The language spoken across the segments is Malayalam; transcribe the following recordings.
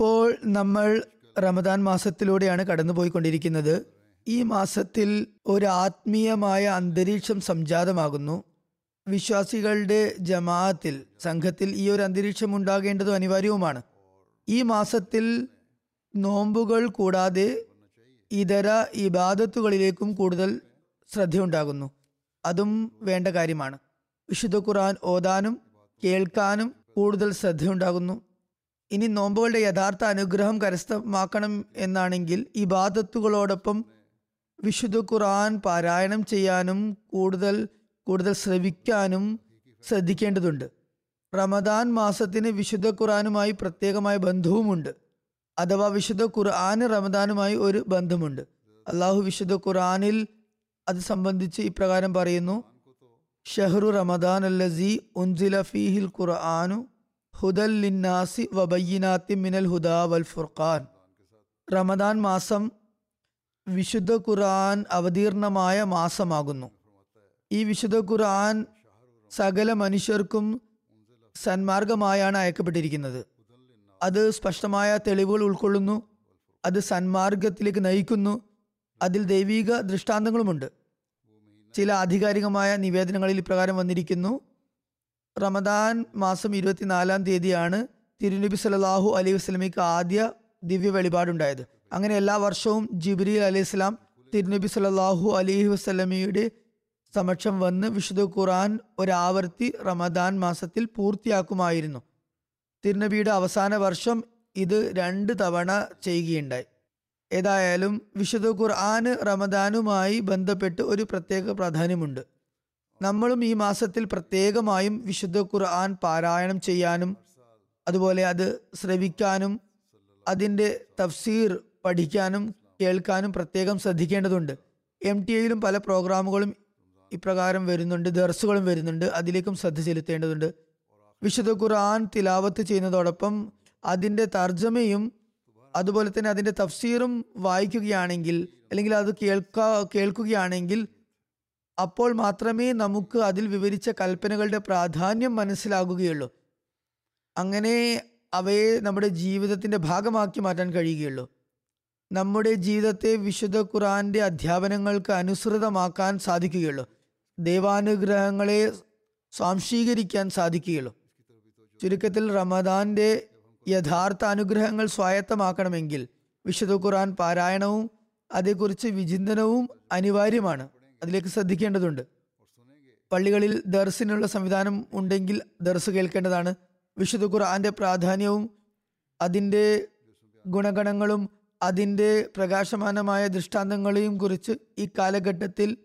ഇപ്പോൾ നമ്മൾ റമദാൻ മാസത്തിലൂടെയാണ് കടന്നുപോയിക്കൊണ്ടിരിക്കുന്നത്. ഈ മാസത്തിൽ ഒരു ആത്മീയമായ അന്തരീക്ഷം സംജാതമാകുന്നു. വിശ്വാസികളുടെ ജമാഅത്തിൽ സംഘത്തിൽ ഈ ഒരു അന്തരീക്ഷം ഉണ്ടാകേണ്ടതും അനിവാര്യവുമാണ്. ഈ മാസത്തിൽ നോമ്പുകൾ കൂടാതെ ഇതര ഇബാദത്തുകളിലേക്കും കൂടുതൽ ശ്രദ്ധയുണ്ടാകുന്നു. അതും വേണ്ട കാര്യമാണ്. വിശുദ്ധ ഖുർആൻ ഓതാനും കേൾക്കാനും കൂടുതൽ ശ്രദ്ധയുണ്ടാകുന്നു. ഇനി നോമ്പുകളുടെ യഥാർത്ഥ അനുഗ്രഹം കരസ്ഥമാക്കണം എന്നാണെങ്കിൽ ഈ ബാധത്തുകളോടൊപ്പം വിശുദ്ധ ഖുർആൻ പാരായണം ചെയ്യാനും കൂടുതൽ കൂടുതൽ ശ്രവിക്കാനും ശ്രദ്ധിക്കേണ്ടതുണ്ട്. റമദാൻ മാസത്തിന് വിശുദ്ധ ഖുർആനുമായി പ്രത്യേകമായ ബന്ധവുമുണ്ട്. അഥവാ വിശുദ്ധ ഖുർആൻ റമദാനുമായി ഒരു ബന്ധമുണ്ട്. അള്ളാഹു വിശുദ്ധ ഖുർആനിൽ അത് സംബന്ധിച്ച് ഇപ്രകാരം പറയുന്നു ഷെഹ്റു റമദാൻ അല്ലസി ഉൻസില ഫീഹിൽ ഖുർആനു ഹുദൽ ലിന്നാസി വബയ്യനാത്തി മിനൽ ഹുദ വൽ ഫുർഖാൻ. റമദാൻ മാസം വിശുദ്ധ ഖുർആൻ അവതീർണമായ മാസമാകുന്നു. ഈ വിശുദ്ധ ഖുർആൻ സകല മനുഷ്യർക്കും സന്മാർഗമായാണ് അയക്കപ്പെട്ടിരിക്കുന്നത്. അത് സ്പഷ്ടമായ തെളിവുകൾ ഉൾക്കൊള്ളുന്നു അത് സന്മാർഗത്തിലേക്ക് നയിക്കുന്നു അതിൽ ദൈവിക ദൃഷ്ടാന്തങ്ങളുമുണ്ട്. ചില ആധികാരികമായ നിവേദനങ്ങളിൽ ഇപ്രകാരം വന്നിരിക്കുന്നു റമദാൻ മാസം ഇരുപത്തിനാലാം തീയതിയാണ് തിരുനബി സലാഹു അലൈഹി വസ്ലമിക്ക് ആദ്യ ദിവ്യ വെളിപാടുണ്ടായത് അങ്ങനെ എല്ലാ വർഷവും ജിബ്രി അലൈഹി സ്വലാം തിരുനബി സലാഹു അലൈഹി വസ്ലമിയുടെ സമക്ഷം വന്ന് വിശുദ്ധ ഖുറാൻ ഒരാവർത്തി റമദാൻ മാസത്തിൽ പൂർത്തിയാക്കുമായിരുന്നു. തിരുനബിയുടെ അവസാന വർഷം ഇത് രണ്ട് തവണ ചെയ്യുകയുണ്ടായി. ഏതായാലും വിശുദ്ധ ഖുർആന് റമദാനുമായി ബന്ധപ്പെട്ട് ഒരു പ്രത്യേക പ്രാധാന്യമുണ്ട്. നമ്മളും ഈ മാസത്തിൽ പ്രത്യേകമായും വിശുദ്ധ ഖുർആൻ പാരായണം ചെയ്യാനും അതുപോലെ അത് ശ്രവിക്കാനും അതിന്റെ തഫ്സീർ പഠിക്കാനും കേൾക്കാനും പ്രത്യേകം ശ്രദ്ധിക്കേണ്ടതുണ്ട്. എം ടി എയിലും പല പ്രോഗ്രാമുകളും ഇപ്രകാരം വരുന്നുണ്ട് ദർസുകളും വരുന്നുണ്ട് അതിലേക്കും ശ്രദ്ധ ചെലുത്തേണ്ടതുണ്ട്. വിശുദ്ധ ഖുർആൻ തിലാവത്ത് ചെയ്യുന്നതോടൊപ്പം അതിന്റെ തർജമയും അതുപോലെ തന്നെ അതിന്റെ തഫ്സീറും വായിക്കുകയാണെങ്കിൽ അല്ലെങ്കിൽ അത് കേൾക്കാ കേൾക്കുകയാണെങ്കിൽ അപ്പോൾ മാത്രമേ നമുക്ക് അതിൽ വിവരിച്ച കൽപ്പനകളുടെ പ്രാധാന്യം മനസ്സിലാകുകയുള്ളൂ. അങ്ങനെ അവയെ നമ്മുടെ ജീവിതത്തിന്റെ ഭാഗമാക്കി മാറ്റാൻ കഴിയുകയുള്ളൂ. നമ്മുടെ ജീവിതത്തെ വിശുദ്ധ ഖുറാന്റെ അധ്യാപനങ്ങൾക്ക് അനുസൃതമാക്കാൻ സാധിക്കുകയുള്ളൂ. ദൈവാനുഗ്രഹങ്ങളെ സ്വാംശീകരിക്കാൻ സാധിക്കുകയുള്ളൂ. ചുരുക്കത്തിൽ റമദാന്റെ യഥാർത്ഥ അനുഗ്രഹങ്ങൾ സ്വായത്തമാക്കണമെങ്കിൽ വിശുദ്ധ ഖുറാൻ പാരായണവും അതേക്കുറിച്ച് വിചിന്തനവും അനിവാര്യമാണ്. അതിലേക്ക് ശ്രദ്ധിക്കേണ്ടതുണ്ട്. പള്ളികളിൽ ദർസിനുള്ള സംവിധാനം ഉണ്ടെങ്കിൽ ദർസ് കേൾക്കേണ്ടതാണ്. വിശുദ്ധ ഖുർആന്റെ പ്രാധാന്യവും അതിന്റെ ഗുണഗണങ്ങളും അതിന്റെ പ്രകാശമാനമായ ദൃഷ്ടാന്തങ്ങളെയും കുറിച്ച് ഈ കാലഘട്ടത്തിൽ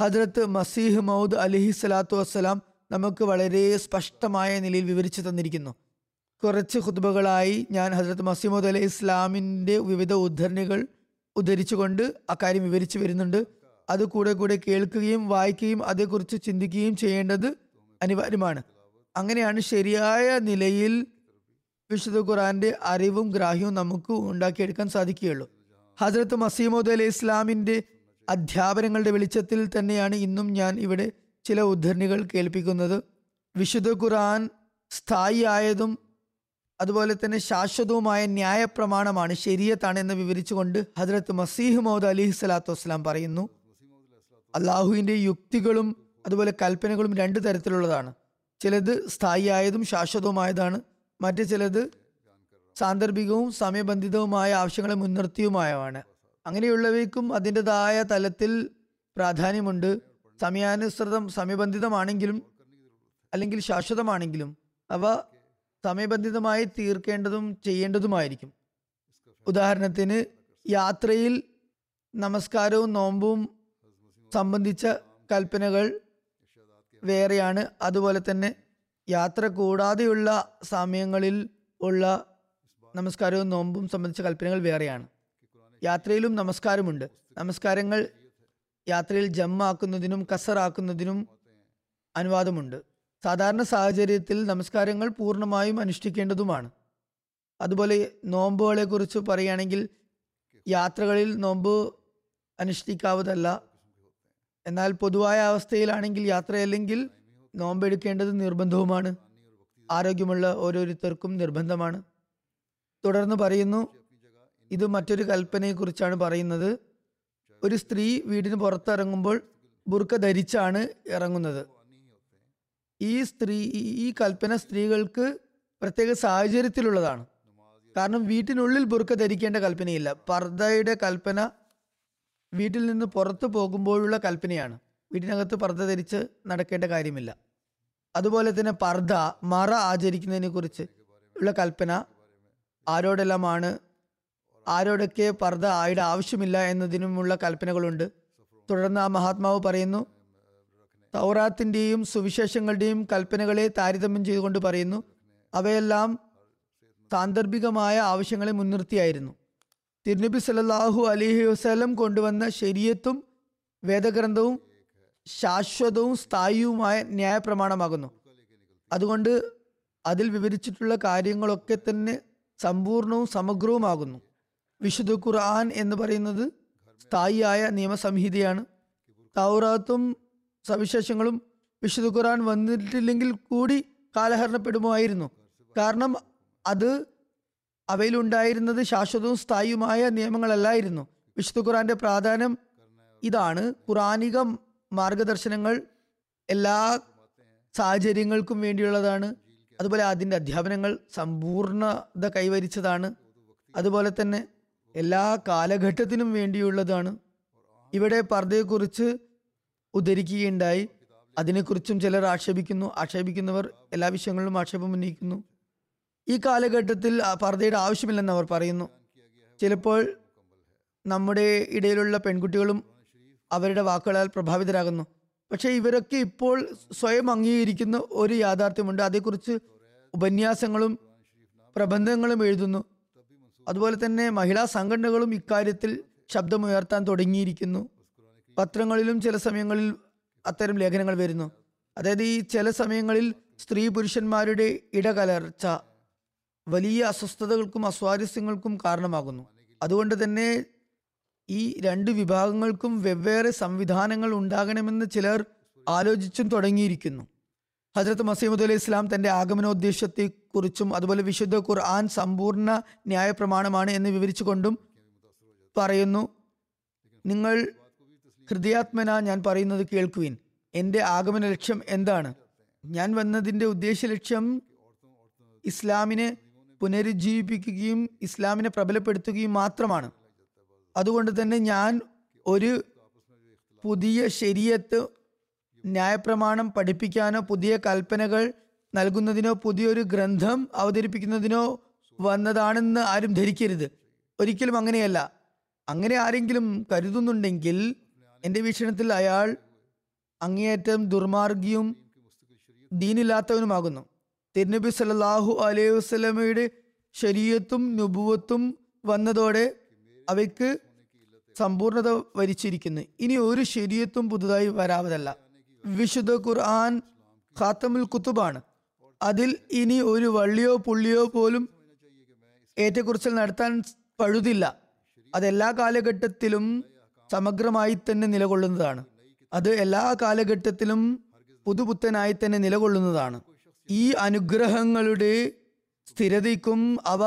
ഹജ്രത്ത് മസീഹ് മൗദ് അലിഹി സ്വലാത്തു വസ്സലാം നമുക്ക് വളരെ സ്പഷ്ടമായ നിലയിൽ വിവരിച്ചു തന്നിരിക്കുന്നു. കുറച്ച് ഖുത്ബകളായി ഞാൻ ഹസ്രത്ത് മസീമോദ് അലൈഹി ഇസ്ലാമിന്റെ വിവിധ ഉദ്ധരണികൾ ഉദ്ധരിച്ചുകൊണ്ട് അക്കാര്യം വിവരിച്ചു വരുന്നുണ്ട്. അത് കൂടെ കൂടെ കേൾക്കുകയും വായിക്കുകയും അതേക്കുറിച്ച് ചിന്തിക്കുകയും ചെയ്യേണ്ടത് അനിവാര്യമാണ്. അങ്ങനെയാണ് ശരിയായ നിലയിൽ വിശുദ്ധ ഖുറാന്റെ അറിവും ഗ്രാഹ്യവും നമുക്ക് ഉണ്ടാക്കിയെടുക്കാൻ സാധിക്കുകയുള്ളൂ. ഹജ്രത്ത് മസീമോദ് അലൈഹി ഇസ്ലാമിന്റെ അധ്യാപനങ്ങളുടെ വെളിച്ചത്തിൽ തന്നെയാണ് ഇന്നും ഞാൻ ഇവിടെ ചില ഉദ്ധരണികൾ കേൾപ്പിക്കുന്നത്. വിശുദ്ധ ഖുർആൻ സ്ഥായിയായതും അതുപോലെ തന്നെ ശാശ്വതവുമായ ന്യായപ്രമാണമാണ് ശരിയത്താണ് എന്ന് വിവരിച്ചുകൊണ്ട് ഹജ്രത്ത് മസീഹ് മൗദ് അലിഹി സ്വലാത്തു വസ്സലാം പറയുന്നു. അള്ളാഹുവിന്റെ യുക്തികളും അതുപോലെ കൽപ്പനകളും രണ്ട് തരത്തിലുള്ളതാണ്. ചിലത് സ്ഥായിയായതും ശാശ്വതവുമായതാണ്. മറ്റു ചിലത് സാന്ദർഭികവും സമയബന്ധിതവുമായ ആവശ്യങ്ങളെ മുൻനിർത്തിയുമായാണ് അങ്ങനെയുള്ളവയ്ക്കും അതിന്റെതായ തലത്തിൽ പ്രാധാന്യമുണ്ട്. സമയാനുസൃതം സമയബന്ധിതമാണെങ്കിലും അല്ലെങ്കിൽ ശാശ്വതമാണെങ്കിലും അവ സമയബന്ധിതമായി തീർക്കേണ്ടതും ചെയ്യേണ്ടതുമായിരിക്കും. ഉദാഹരണത്തിന് യാത്രയിൽ നമസ്കാരവും നോമ്പും സംബന്ധിച്ച കൽപ്പനകൾ വേറെയാണ്. അതുപോലെ തന്നെ യാത്ര കൂടാതെയുള്ള സമയങ്ങളിൽ ഉള്ള നമസ്കാരവും നോമ്പും സംബന്ധിച്ച കൽപ്പനകൾ വേറെയാണ്. യാത്രയിലും നമസ്കാരമുണ്ട്. നമസ്കാരങ്ങൾ യാത്രയിൽ ജമ്മാക്കുന്നതിനും കസറാക്കുന്നതിനും അനുവാദമുണ്ട്. സാധാരണ സാഹചര്യത്തിൽ നമസ്കാരങ്ങൾ പൂർണമായും അനുഷ്ഠിക്കേണ്ടതുമാണ്. അതുപോലെ നോമ്പുകളെ കുറിച്ച് പറയുകയാണെങ്കിൽ യാത്രകളിൽ നോമ്പ് അനുഷ്ഠിക്കാവതല്ല എന്നാൽ പൊതുവായ അവസ്ഥയിലാണെങ്കിൽ യാത്രയല്ലെങ്കിൽ നോമ്പെടുക്കേണ്ടത് നിർബന്ധവുമാണ്. ആരോഗ്യമുള്ള ഓരോരുത്തർക്കും നിർബന്ധമാണ്. തുടർന്ന് പറയുന്നു ഇത് മറ്റൊരു കൽപ്പനയെക്കുറിച്ചാണ് പറയുന്നത്. ഒരു സ്ത്രീ വീടിന് പുറത്തിറങ്ങുമ്പോൾ ബുർക്ക ധരിച്ചാണ് ഇറങ്ങുന്നത്. ഈ സ്ത്രീ ഈ കൽപ്പന സ്ത്രീകൾക്ക് പ്രത്യേക സാഹചര്യത്തിലുള്ളതാണ്. കാരണം വീട്ടിനുള്ളിൽ ബുർക്ക ധരിക്കേണ്ട കൽപ്പനയില്ല. പർദ്ദയുടെ കൽപ്പന വീട്ടിൽ നിന്ന് പുറത്തു പോകുമ്പോഴുള്ള കൽപ്പനയാണ്. വീട്ടിനകത്ത് പർദ്ദ ധരിച്ച് നടക്കേണ്ട കാര്യമില്ല. അതുപോലെ തന്നെ പർദ്ദ മറ ആചരിക്കുന്നതിനെ കുറിച്ച് ഉള്ള കൽപ്പന ആരോടെല്ലാമാണ്? ആരോടൊക്കെ പർദ്ദ ആയുടെ ആവശ്യമില്ല എന്നതിനുമുള്ള കൽപ്പനകളുണ്ട്. തുടർന്ന് ആ മഹാത്മാവ് പറയുന്നു തൗറാത്തിന്റെയും സുവിശേഷങ്ങളുടെയും കൽപ്പനകളെ താരതമ്യം ചെയ്തുകൊണ്ട് പറയുന്നു അവയെല്ലാം സാന്ദർഭികമായ ആവശ്യങ്ങളെ മുൻനിർത്തിയായിരുന്നു. തിരുനബി സല്ലല്ലാഹു അലിഹി വസ്ലം കൊണ്ടുവന്ന ശരീരത്തും വേദഗ്രന്ഥവും ശാശ്വതവും സ്ഥായിയുമായ ന്യായ പ്രമാണമാകുന്നു അതുകൊണ്ട് അതിൽ വിവരിച്ചിട്ടുള്ള കാര്യങ്ങളൊക്കെ തന്നെ സമ്പൂർണവും സമഗ്രവുമാകുന്നു. വിശുദ്ധ ഖുർആൻ എന്ന് പറയുന്നത് സ്ഥായിയായ നിയമസംഹിതയാണ്. തൗറാത്തും സവിശേഷങ്ങളും വിശുദ്ധ ഖുർആൻ വന്നിട്ടില്ലെങ്കിൽ കൂടി കാലഹരണപ്പെടുമായിരുന്നു. കാരണം അത് അവയിലുണ്ടായിരുന്നത് ശാശ്വതവും സ്ഥായിയുമായ നിയമങ്ങളല്ലായിരുന്നു. വിശുദ്ധ ഖുറാന്റെ പ്രാധാന്യം ഇതാണ്. ഖുറാനിക മാർഗദർശനങ്ങൾ എല്ലാ സാഹചര്യങ്ങൾക്കും വേണ്ടിയുള്ളതാണ്. അതുപോലെ അതിന്റെ അധ്യാപനങ്ങൾ സമ്പൂർണത കൈവരിച്ചതാണ്. അതുപോലെ തന്നെ എല്ലാ കാലഘട്ടത്തിനും വേണ്ടിയുള്ളതാണ്. ഇവിടെ പർദ്ദയെക്കുറിച്ച് ഉദ്ധരിക്കുകയുണ്ടായി. അതിനെക്കുറിച്ചും ചിലർ ആക്ഷേപിക്കുന്നു. ആക്ഷേപിക്കുന്നവർ എല്ലാ വിഷയങ്ങളിലും ആക്ഷേപം ഉന്നയിക്കുന്നു. ഈ കാലഘട്ടത്തിൽ പർദ്ദയുടെ ആവശ്യമില്ലെന്ന് അവർ പറയുന്നു. ചിലപ്പോൾ നമ്മുടെ ഇടയിലുള്ള പെൺകുട്ടികളും അവരുടെ വാക്കുകളാൽ പ്രഭാവിതരാകുന്നു. പക്ഷേ ഇവരൊക്കെ ഇപ്പോൾ സ്വയം അംഗീകരിക്കുന്ന ഒരു യാഥാർത്ഥ്യമുണ്ട്. അതേക്കുറിച്ച് ഉപന്യാസങ്ങളും പ്രബന്ധങ്ങളും എഴുതുന്നു. അതുപോലെ തന്നെ മഹിളാ സംഘടനകളും ഇക്കാര്യത്തിൽ ശബ്ദമുയർത്താൻ തുടങ്ങിയിരിക്കുന്നു. പത്രങ്ങളിലും ചില സമയങ്ങളിൽ അത്തരം ലേഖനങ്ങൾ വരുന്നു. അതായത് ഈ ചില സമയങ്ങളിൽ സ്ത്രീ പുരുഷന്മാരുടെ ഇടകലർച്ച വലിയ അസ്വസ്ഥതകൾക്കും അസ്വാരസ്യങ്ങൾക്കും കാരണമാകുന്നു. അതുകൊണ്ട് തന്നെ ഈ രണ്ട് വിഭാഗങ്ങൾക്കും വെവ്വേറെ സംവിധാനങ്ങൾ ഉണ്ടാകണമെന്ന് ചിലർ ആലോചിച്ചും തുടങ്ങിയിരിക്കുന്നു. ഹജ്രത്ത് മസീമുദ് അലൈഹി ഇസ്ലാം തന്റെ ആഗമനോദ്ദേശത്തെക്കുറിച്ചും അതുപോലെ വിശുദ്ധ ഖുർആൻ സമ്പൂർണ ന്യായ പ്രമാണമാണ് എന്ന് വിവരിച്ചുകൊണ്ടും പറയുന്നു. നിങ്ങൾ ഹൃദയാത്മന ഞാൻ പറയുന്നത് കേൾക്കുവിൻ. എന്റെ ആഗമന ലക്ഷ്യം എന്താണ്? ഞാൻ വന്നതിന്റെ ഉദ്ദേശ ലക്ഷ്യം ഇസ്ലാമിനെ പുനരുജ്ജീവിപ്പിക്കുകയും ഇസ്ലാമിനെ പ്രബലപ്പെടുത്തുകയും മാത്രമാണ്. അതുകൊണ്ട് തന്നെ ഞാൻ ഒരു പുതിയ ശരീരത്ത് ന്യായപ്രമാണം പഠിപ്പിക്കാനോ പുതിയ കൽപ്പനകൾ നൽകുന്നതിനോ പുതിയൊരു ഗ്രന്ഥം അവതരിപ്പിക്കുന്നതിനോ വന്നതാണെന്ന് ആരും ധരിക്കരുത്. ഒരിക്കലും അങ്ങനെയല്ല. അങ്ങനെ ആരെങ്കിലും കരുതുന്നുണ്ടെങ്കിൽ എന്റെ വീക്ഷണത്തിൽ അയാൾ അങ്ങേയറ്റം ദുർമാർഗിയും ദീനില്ലാത്തവനുമാകുന്നു. തിരുനബി സല്ലല്ലാഹു അലൈഹി വസ്ലമയുടെ ശരീരത്തും നുപുവത്തും വന്നതോടെ അവയ്ക്ക് സമ്പൂർണത വരിച്ചിരിക്കുന്നു. ഇനി ഒരു ശരീരത്തും പുതുതായി വരാവതല്ല. വിശുദ്ധ ഖുർആൻ ഖാത്തമുൽ കുത്തുബാണ്. അതിൽ ഇനി ഒരു വള്ളിയോ പുള്ളിയോ പോലും ഏറ്റക്കുറിച്ചിൽ നടത്താൻ പഴുതില്ല. അതെല്ലാ കാലഘട്ടത്തിലും സമഗ്രമായി തന്നെ നിലകൊള്ളുന്നതാണ്. അത് എല്ലാ കാലഘട്ടത്തിലും പുതുപുത്തനായി തന്നെ നിലകൊള്ളുന്നതാണ്. ഈ അനുഗ്രഹങ്ങളുടെ സ്ഥിരതയ്ക്കും അവ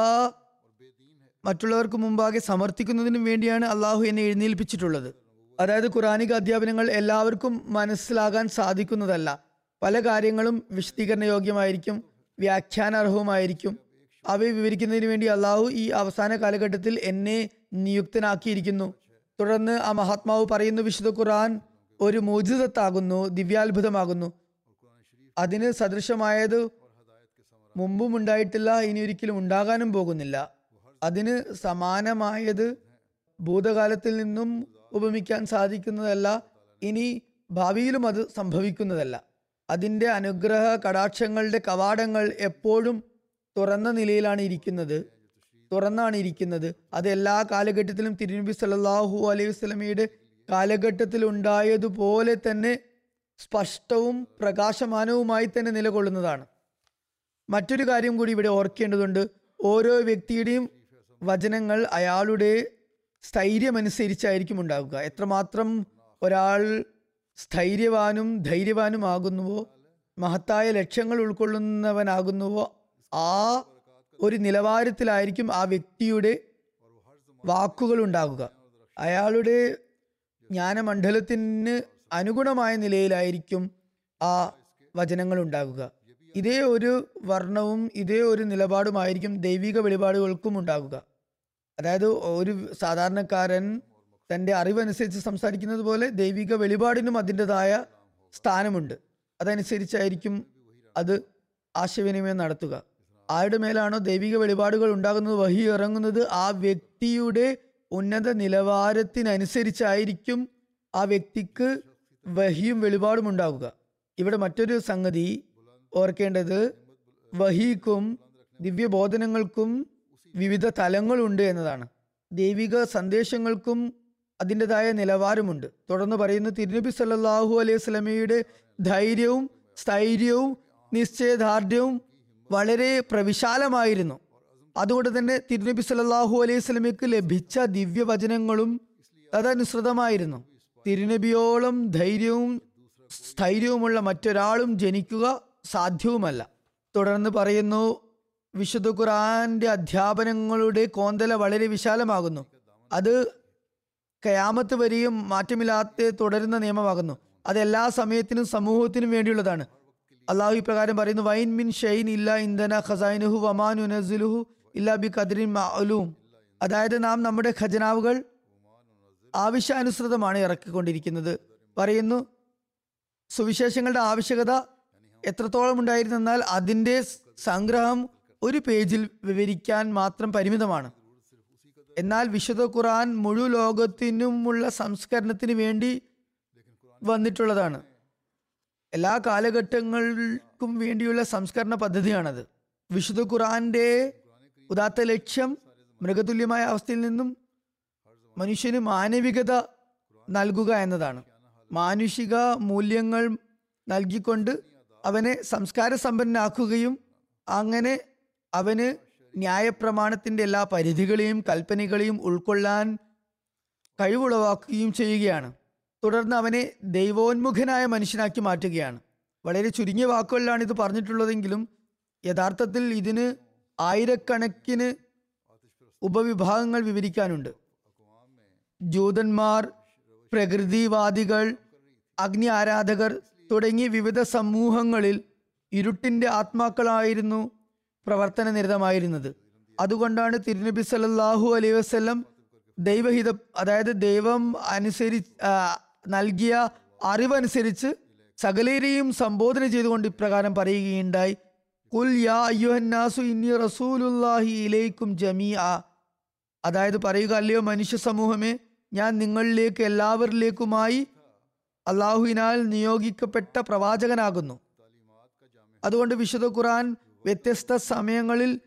മറ്റുള്ളവർക്ക് മുമ്പാകെ സമർത്ഥിക്കുന്നതിനും വേണ്ടിയാണ് അള്ളാഹു എന്നെ എഴുന്നേൽപ്പിച്ചിട്ടുള്ളത്. അതായത് ഖുറാനിക അധ്യാപനങ്ങൾ എല്ലാവർക്കും മനസ്സിലാകാൻ സാധിക്കുന്നതല്ല. പല കാര്യങ്ങളും വിശദീകരണ യോഗ്യമായിരിക്കും വ്യാഖ്യാനാർഹവുമായിരിക്കും. അവയെ വിവരിക്കുന്നതിന് വേണ്ടി അള്ളാഹു ഈ അവസാന കാലഘട്ടത്തിൽ എന്നെ നിയുക്തനാക്കിയിരിക്കുന്നു. തുടർന്ന് ആ മഹാത്മാവ് പറയുന്നു വിശുദ്ധ ഖുറാൻ ഒരു മോചിതത്താകുന്നു ദിവ്യാത്ഭുതമാകുന്നു. അതിന് സദൃശമായത് മുമ്പും ഉണ്ടായിട്ടില്ല ഇനി ഒരിക്കലും ഉണ്ടാകാനും പോകുന്നില്ല. അതിന് സമാനമായത് ഭൂതകാലത്തിൽ നിന്നും ഉപമിക്കാൻ സാധിക്കുന്നതല്ല ഇനി ഭാവിയിലും അത് സംഭവിക്കുന്നതല്ല. അതിന്റെ അനുഗ്രഹ കടാക്ഷങ്ങളുടെ കവാടങ്ങൾ എപ്പോഴും തുറന്ന നിലയിലാണ് ഇരിക്കുന്നത് തുറന്നാണ് ഇരിക്കുന്നത്. അത് എല്ലാ കാലഘട്ടത്തിലും തിരുനബി സല്ലാഹു അലൈഹി വസല്ലമയുടെ കാലഘട്ടത്തിൽ ഉണ്ടായതുപോലെ തന്നെ സ്പഷ്ടവും പ്രകാശമാനവുമായി തന്നെ നിലകൊള്ളുന്നതാണ്. മറ്റൊരു കാര്യം കൂടി ഇവിടെ ഓർക്കേണ്ടതുണ്ട്. ഓരോ വ്യക്തിയുടെയും വചനങ്ങൾ അയാളുടെ സ്ഥൈര്യമനുസരിച്ചായിരിക്കും ഉണ്ടാവുക. എത്രമാത്രം ഒരാൾ സ്ഥൈര്യവാനും ധൈര്യവാനും ആകുന്നുവോ മഹത്തായ ലക്ഷ്യങ്ങൾ ഉൾക്കൊള്ളുന്നവനാകുന്നുവോ ആ ഒരു നിലവാരത്തിലായിരിക്കും ആ വ്യക്തിയുടെ വാക്കുകൾ ഉണ്ടാകുക. അയാളുടെ ജ്ഞാനമണ്ഡലത്തിന് അനുഗുണമായ നിലയിലായിരിക്കും ആ വചനങ്ങൾ ഉണ്ടാകുക ഇതേ ഒരു വർണവും ഇതേ ഒരു നിലപാടുമായിരിക്കും ദൈവിക വെളിപാടുകൾക്കും ഉണ്ടാകുക അതായത് ഒരു സാധാരണക്കാരൻ തന്റെ അറിവനുസരിച്ച് സംസാരിക്കുന്നത് പോലെ ദൈവിക വെളിപാടിനും അതിന്റെതായ സ്ഥാനമുണ്ട്. അതനുസരിച്ചായിരിക്കും അത് ആശയവിനിമയം നടത്തുക. ആരുടെ മേലാണോ ദൈവിക വെളിപാടുകൾ ഉണ്ടാകുന്നത് വഹി ഇറങ്ങുന്നത് ആ വ്യക്തിയുടെ ഉന്നത നിലവാരത്തിനനുസരിച്ചായിരിക്കും ആ വ്യക്തിക്ക് വഹിയും വെളിപാടും ഉണ്ടാവുക ഇവിടെ മറ്റൊരു സംഗതി ഓർക്കേണ്ടത് വഹിക്കും ദിവ്യബോധനങ്ങൾക്കും വിവിധ തലങ്ങളുണ്ട് എന്നതാണ്. ദൈവിക സന്ദേശങ്ങൾക്കും അതിന്റെതായ നിലവാരമുണ്ട്. തുടർന്ന് പറയുന്നു തിരുനബി സല്ലാഹു അലൈഹി സ്വലമയുടെ ധൈര്യവും സ്ഥൈര്യവും നിശ്ചയദാർഢ്യവും വളരെ പ്രവിശാലമായിരുന്നു. അതുകൊണ്ട് തന്നെ തിരുനബി സല്ലാഹു അലൈഹി സ്വലമയ്ക്ക് ലഭിച്ച ദിവ്യവചനങ്ങളും തദനുസൃതമായിരുന്നു. തിരുനബിയോളം ധൈര്യവും സ്ഥൈര്യവുമുള്ള മറ്റൊരാളും ജനിക്കുക സാധ്യവുമല്ല. തുടർന്ന് പറയുന്നു വിശുദ്ധ ഖുറാന്റെ അധ്യാപനങ്ങളുടെ കോന്തല വളരെ വിശാലമാകുന്നു. അത് കയാമത്ത് വരെയും മാറ്റമില്ലാതെ തുടരുന്ന നിയമമാകുന്നു. അത് എല്ലാ സമയത്തിനും സമൂഹത്തിനും വേണ്ടിയുള്ളതാണ്. അള്ളാഹു ഇപ്രകാരം പറയുന്നു വൈൻ മിൻ ഷൈൻ ഇല്ല ഇന്ധന ഖസൈനുഹു വമാനുനസുലുഹു ഇല്ല ബി ഖദ്രിൻ അതായത് നാം നമ്മുടെ ഖജനാവുകൾ ആവശ്യാനുസൃതമാണ് ഇറക്കിക്കൊണ്ടിരിക്കുന്നത്. പറയുന്നു സുവിശേഷങ്ങളുടെ ആവശ്യകത എത്രത്തോളം ഉണ്ടായിരുന്നെന്നാൽ അതിന്റെ സംഗ്രഹം ഒരു പേജിൽ വിവരിക്കാൻ മാത്രം പരിമിതമാണ്. എന്നാൽ വിശുദ്ധ ഖുറാൻ മുഴു ലോകത്തിനുമുള്ള സംസ്കരണത്തിന് വേണ്ടി വന്നിട്ടുള്ളതാണ്. എല്ലാ കാലഘട്ടങ്ങൾക്കും വേണ്ടിയുള്ള സംസ്കരണ പദ്ധതിയാണത്. വിശുദ്ധ ഖുറാന്റെ ഉദാത്ത ലക്ഷ്യം മൃഗതുല്യമായ അവസ്ഥയിൽ നിന്നും മനുഷ്യന് മാനവികത നൽകുക എന്നതാണ്. മാനുഷിക മൂല്യങ്ങൾ നൽകിക്കൊണ്ട് അവനെ സംസ്കാര സമ്പന്നനാക്കുകയും അങ്ങനെ അവന് ന്യായപ്രമാണത്തിന്റെ എല്ലാ പരിധികളെയും കൽപ്പനകളെയും ഉൾക്കൊള്ളാൻ കഴിവുളവാക്കുകയും ചെയ്യുകയാണ്. തുടർന്ന് അവനെ ദൈവോന്മുഖനായ മനുഷ്യനാക്കി മാറ്റുകയാണ്. വളരെ ചുരുങ്ങിയ വാക്കുകളിലാണ് ഇത് പറഞ്ഞിട്ടുള്ളതെങ്കിലും യഥാർത്ഥത്തിൽ ഇതിന് ആയിരക്കണക്കിന് ഉപവിഭാഗങ്ങൾ വിവരിക്കാനുണ്ട്. ജൂതന്മാർ പ്രകൃതിവാദികൾ അഗ്നി ആരാധകർ തുടങ്ങി വിവിധ സമൂഹങ്ങളിൽ ഇരുട്ടിന്റെ ആത്മാക്കളായിരുന്നു പ്രവർത്തന നിരതമായിരുന്നത് അതുകൊണ്ടാണ് തിരുനബി സല്ലാഹു അലൈ വസ്ലം ദൈവഹിത അതായത് ദൈവം അനുസരി നൽകിയ അറിവനുസരിച്ച് സകലരെയും സംബോധന ചെയ്തുകൊണ്ട് ഇപ്രകാരം പറയുകയുണ്ടായി. കുൽ യാ അയ്യുഹന്നാസു ഇന്നി റസൂലുല്ലാഹി ഇലൈക്കും ജമീഅ. അതായത് പറയുക അല്ലയോ മനുഷ്യ സമൂഹമേ ഞാൻ നിങ്ങളിലേക്ക് എല്ലാവരിലേക്കുമായി അള്ളാഹുവിനാൽ നിയോഗിക്കപ്പെട്ട പ്രവാചകനാകുന്നു. അതുകൊണ്ട് വിശുദ്ധ ഖുറാൻ വ്യത്യസ്ത സമയങ്ങളിൽ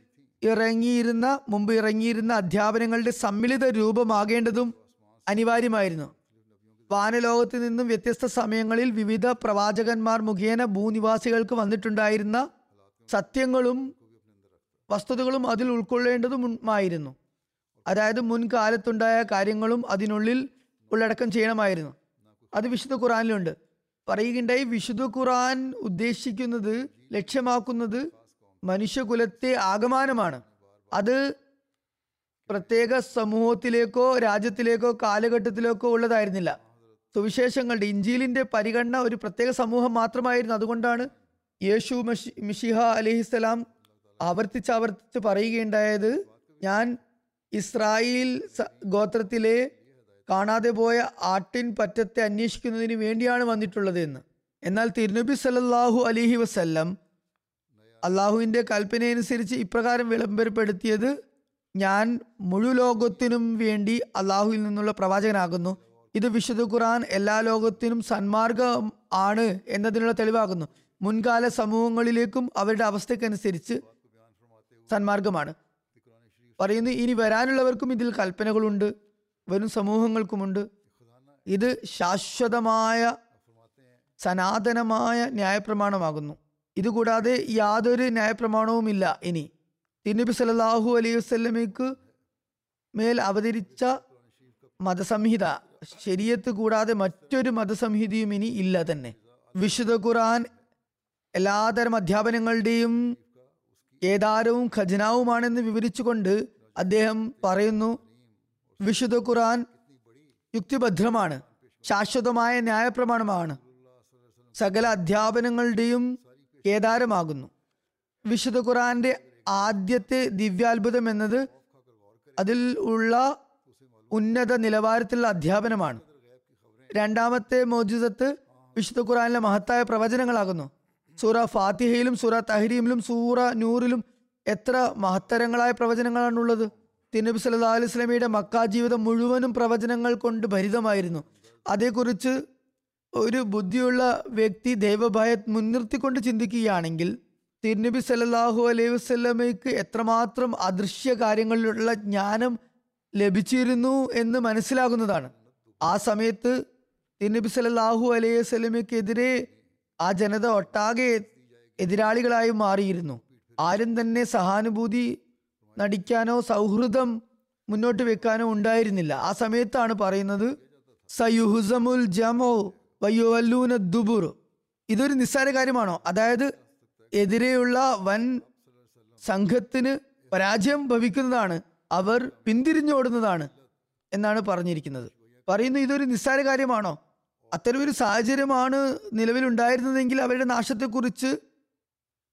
ഇറങ്ങിയിരുന്ന മുമ്പ് ഇറങ്ങിയിരുന്ന അധ്യാപനങ്ങളുടെ സമ്മിളിത രൂപമാകേണ്ടതും അനിവാര്യമായിരുന്നു. വാനലോകത്ത് നിന്നും വ്യത്യസ്ത സമയങ്ങളിൽ വിവിധ പ്രവാചകന്മാർ മുഖേന ഭൂനിവാസികൾക്ക് വന്നിട്ടുണ്ടായിരുന്ന സത്യങ്ങളും വസ്തുതകളും അതിൽ ഉൾക്കൊള്ളേണ്ടതുമായിരുന്നു. അതായത് മുൻകാലത്തുണ്ടായ കാര്യങ്ങളും അതിനുള്ളിൽ ഉള്ളടക്കം ചെയ്യണമായിരുന്നു. അത് വിശുദ്ധ ഖുറാനിലുണ്ട് പറയുകയുണ്ടായി വിശുദ്ധ ഖുറാൻ ഉദ്ദേശിക്കുന്നത് ലക്ഷ്യമാക്കുന്നത് മനുഷ്യകുലത്തെ ആഗമാനമാണ് അത് പ്രത്യേക സമൂഹത്തിലേക്കോ രാജ്യത്തിലേക്കോ കാലഘട്ടത്തിലേക്കോ ഉള്ളതായിരുന്നില്ല. സുവിശേഷങ്ങളുടെ ഇഞ്ചിയിലിന്റെ പരിഗണന ഒരു പ്രത്യേക സമൂഹം മാത്രമായിരുന്നു. അതുകൊണ്ടാണ് യേശു മഷി മിഷിഹ അലഹിസ്സലാം ആവർത്തിച്ച് ആവർത്തിച്ച് പറയുകയുണ്ടായത് ഞാൻ ഇസ്രായേൽ ഗോത്രത്തിലെ കാണാതെ പോയ ആട്ടിൻ പറ്റത്തെ അന്വേഷിക്കുന്നതിന് വേണ്ടിയാണ് വന്നിട്ടുള്ളത് എന്ന് എന്നാൽ തിരുനബി സല്ലാഹു അലിഹി വസല്ലം അള്ളാഹുവിന്റെ കൽപ്പനയനുസരിച്ച് ഇപ്രകാരം വിളംബരപ്പെടുത്തിയത് ഞാൻ മുഴു ലോകത്തിനും വേണ്ടി അള്ളാഹുവിൽ നിന്നുള്ള പ്രവാചകനാകുന്നു. ഇത് വിശുദ്ധ ഖുറാൻ എല്ലാ ലോകത്തിനും സന്മാർഗം ആണ് എന്നതിനുള്ള തെളിവാകുന്നു. മുൻകാല സമൂഹങ്ങളിലേക്കും അവരുടെ അവസ്ഥക്കനുസരിച്ച് സന്മാർഗമാണ്. പറയുന്നു ഇനി വരാനുള്ളവർക്കും ഇതിൽ കൽപ്പനകളുണ്ട് വരും സമൂഹങ്ങൾക്കുമുണ്ട്. ഇത് ശാശ്വതമായ സനാതനമായ ന്യായപ്രമാണമാകുന്നു. ഇതുകൂടാതെ യാതൊരു ന്യായപ്രമാണവുമില്ല ഇനി. തിരുനബി സല്ലല്ലാഹു അലൈഹി വസല്ലമയ്ക്ക് മേൽ അവതരിച്ച മതസംഹിത ശരീരത്ത് കൂടാതെ മറ്റൊരു മതസംഹിതയും ഇനി ഇല്ല തന്നെ. വിശുദ്ധ ഖുറാൻ എല്ലാതരം അധ്യാപനങ്ങളുടെയും കേദാരവും ഖജനാവുമാണെന്ന് വിവരിച്ചുകൊണ്ട് അദ്ദേഹം പറയുന്നു വിശുദ്ധ ഖുറാൻ യുക്തിഭദ്രമാണ് ശാശ്വതമായ ന്യായപ്രമാണമാണ്. സകല അധ്യാപനങ്ങളുടെയും കേദാരമാകുന്നു. വിശുദ്ധ ഖുറാന്റെ ആദ്യത്തെ ദിവ്യാത്ഭുതം എന്നത് അതിൽ ഉള്ള ഉന്നത നിലവാരത്തിലുള്ള അധ്യാപനമാണ്. രണ്ടാമത്തെ മോചിതത്ത് വിശുദ്ധ ഖുറാനിലെ മഹത്തായ പ്രവചനങ്ങളാകുന്നു. സൂറ ഫാത്തിഹയിലും സൂറ തഹരീമിലും സൂറ നൂറിലും എത്ര മഹത്തരങ്ങളായ പ്രവചനങ്ങളാണുള്ളത്. തിരുനബി സല്ലല്ലാഹു അലൈഹി സ്വലമിയുടെ മക്ക ജീവിതം മുഴുവനും പ്രവചനങ്ങൾ കൊണ്ട് ഭരിതമായിരുന്നു. അതേക്കുറിച്ച് ഒരു ബുദ്ധിയുള്ള വ്യക്തി ദൈവഭയ മുൻനിർത്തിക്കൊണ്ട് ചിന്തിക്കുകയാണെങ്കിൽ തിരുനബി സല്ലാഹു അലൈഹി വസ്ലമയ്ക്ക് എത്രമാത്രം അദൃശ്യ കാര്യങ്ങളിലുള്ള ജ്ഞാനം ലഭിച്ചിരുന്നു എന്ന് മനസ്സിലാകുന്നതാണ്. ആ സമയത്ത് തിരുനബി സല്ലാഹു അലൈഹി വസല്ലമയ്ക്കെതിരെ ആ ജനത ഒട്ടാകെ എതിരാളികളായി മാറിയിരുന്നു. ആരും തന്നെ സഹാനുഭൂതി നടിക്കാനോ സൗഹൃദം മുന്നോട്ട് വെക്കാനോ ഉണ്ടായിരുന്നില്ല. ആ സമയത്താണ് പറയുന്നത് സയുഹുസമുൽ ജമോ വയ്യുവല്ലൂന ദുബുർ. ഇതൊരു നിസ്സാര കാര്യമാണോ? അതായത് എതിരെയുള്ള വൻ സംഘത്തിന് പരാജയം ഭവിക്കുന്നതാണ് അവർ പിന്തിരിഞ്ഞോടുന്നതാണ് എന്നാണ് പറഞ്ഞിരിക്കുന്നത്. പറയുന്നു ഇതൊരു നിസ്സാര കാര്യമാണോ? അത്തരമൊരു സാഹചര്യമാണ് നിലവിലുണ്ടായിരുന്നതെങ്കിൽ അവരുടെ നാശത്തെക്കുറിച്ച്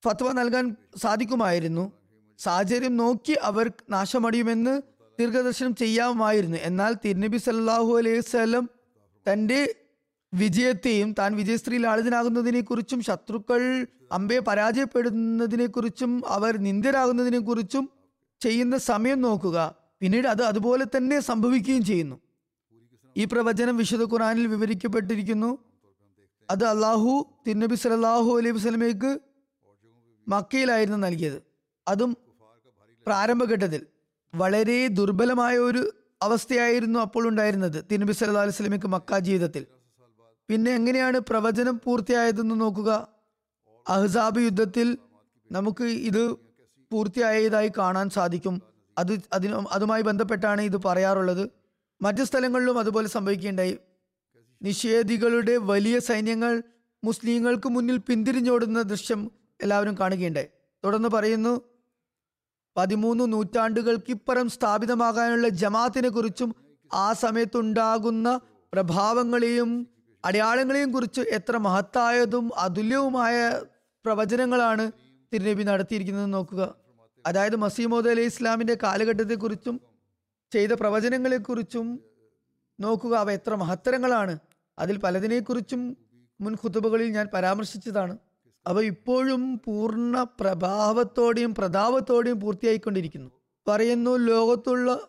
ഫത്വ നൽകാൻ സാധിക്കുമായിരുന്നു. സാഹചര്യം നോക്കി അവർ നാശമടിയുമെന്ന് ദീർഘദർശനം ചെയ്യാമായിരുന്നു. എന്നാൽ തിരുനബി സല്ലാഹു അലൈഹി സ്വലം തന്റെ വിജയത്തെയും താൻ വിജയശ്രീ ലാളിതനാകുന്നതിനെ കുറിച്ചും ശത്രുക്കൾ അമ്പയെ പരാജയപ്പെടുന്നതിനെ കുറിച്ചും അവർ നിന്ദരാകുന്നതിനെ കുറിച്ചും ചെയ്യുന്ന സമയം നോക്കുക. പിന്നീട് അത് അതുപോലെ തന്നെ സംഭവിക്കുകയും ചെയ്യുന്നു. ഈ പ്രവചനം വിശുദ്ധ ഖുറാനിൽ വിവരിക്കപ്പെട്ടിരിക്കുന്നു. അത് അള്ളാഹു തിരുനബി സലാഹു അലൈഹി വസ്ലമേക്ക് മക്കയിലായിരുന്നു നൽകിയത്. അതും പ്രാരംഭഘട്ടത്തിൽ. വളരെ ദുർബലമായ ഒരു അവസ്ഥയായിരുന്നു അപ്പോൾ ഉണ്ടായിരുന്നത് തിരുനബി സല്ലല്ലാഹു അലൈഹി വസല്ലമയ്ക്ക് മക്ക ജീവിതത്തിൽ. പിന്നെ എങ്ങനെയാണ് പ്രവചനം പൂർത്തിയായതെന്ന് നോക്കുക. അഹ്സാബ് യുദ്ധത്തിൽ നമുക്ക് ഇത് പൂർത്തിയായതായി കാണാൻ സാധിക്കും. അത് അതിന് അതുമായി ബന്ധപ്പെട്ടാണ് ഇത് പറയാറുള്ളത്. മറ്റു സ്ഥലങ്ങളിലും അതുപോലെ സംഭവിക്കുകയുണ്ടായി. നിഷേധികളുടെ വലിയ സൈന്യങ്ങൾ മുസ്ലിങ്ങൾക്ക് മുന്നിൽ പിന്തിരിഞ്ഞോടുന്ന ദൃശ്യം എല്ലാവരും കാണുകയുണ്ടായി. തുടർന്ന് പറയുന്നു പതിമൂന്ന് നൂറ്റാണ്ടുകൾക്കിപ്പുറം സ്ഥാപിതമാകാനുള്ള ജമാത്തിനെ കുറിച്ചും ആ സമയത്തുണ്ടാകുന്ന പ്രഭാവങ്ങളെയും അടയാളങ്ങളെയും കുറിച്ച് എത്ര മഹത്തായതും അതുല്യവുമായ പ്രവചനങ്ങളാണ് തിരുനബി നടത്തിയിരിക്കുന്നത് നോക്കുക. അതായത് മസീമോദ് അലൈഹി ഇസ്ലാമിന്റെ കാലഘട്ടത്തെക്കുറിച്ചും ചെയ്ത പ്രവചനങ്ങളെക്കുറിച്ചും നോക്കുക അവ എത്ര മഹത്തരങ്ങളാണ്. അതിൽ പലതിനെക്കുറിച്ചും മുൻ ഖുതുബകളിൽ ഞാൻ പരാമർശിച്ചതാണ്. അവ ഇപ്പോഴും പൂർണ പ്രഭാവത്തോടെയും പ്രതാപത്തോടെയും പൂർത്തിയായിക്കൊണ്ടിരിക്കുന്നു. പറയുന്നു ലോകത്തുള്ള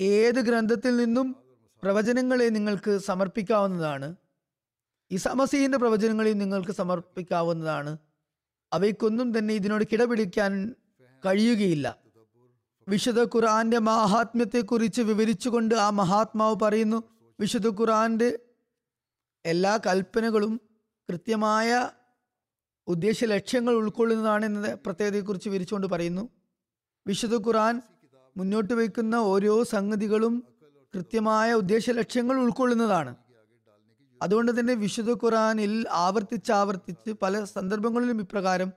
ഏത് ഗ്രന്ഥത്തിൽ നിന്നും പ്രവചനങ്ങളെ നിങ്ങൾക്ക് സമർപ്പിക്കാവുന്നതാണ്? ഈ പ്രവചനങ്ങളിൽ നിങ്ങൾക്ക് സമർപ്പിക്കാവുന്നതാണ്. അവയ്ക്കൊന്നും തന്നെ ഇതിനോട് കിടപിടിക്കാൻ കഴിയുകയില്ല. വിശുദ്ധ ഖുർആന്റെ മാഹാത്മ്യത്തെക്കുറിച്ച് വിവരിച്ചുകൊണ്ട് ആ മഹാത്മാവ് പറയുന്നു വിശുദ്ധ ഖുർആന്റെ എല്ലാ കൽപ്പനകളും കൃത്യമായ ഉദ്ദേശ ലക്ഷ്യങ്ങൾ ഉൾക്കൊള്ളുന്നതാണ് എന്ന പ്രത്യേകതയെക്കുറിച്ച് വിവരിച്ചുകൊണ്ട് പറയുന്നു. വിശുദ്ധ ഖുർആൻ മുന്നോട്ട് വയ്ക്കുന്ന ഓരോ സംഗതികളും കൃത്യമായ ഉദ്ദേശ ലക്ഷ്യങ്ങൾ ഉൾക്കൊള്ളുന്നതാണ്. അതുകൊണ്ട് തന്നെ വിശുദ്ധ ഖുറാനിൽ ആവർത്തിച്ചാവർത്തിച്ച് ആവർത്തിച്ച് പല സന്ദർഭങ്ങളിലും ഇപ്രകാരം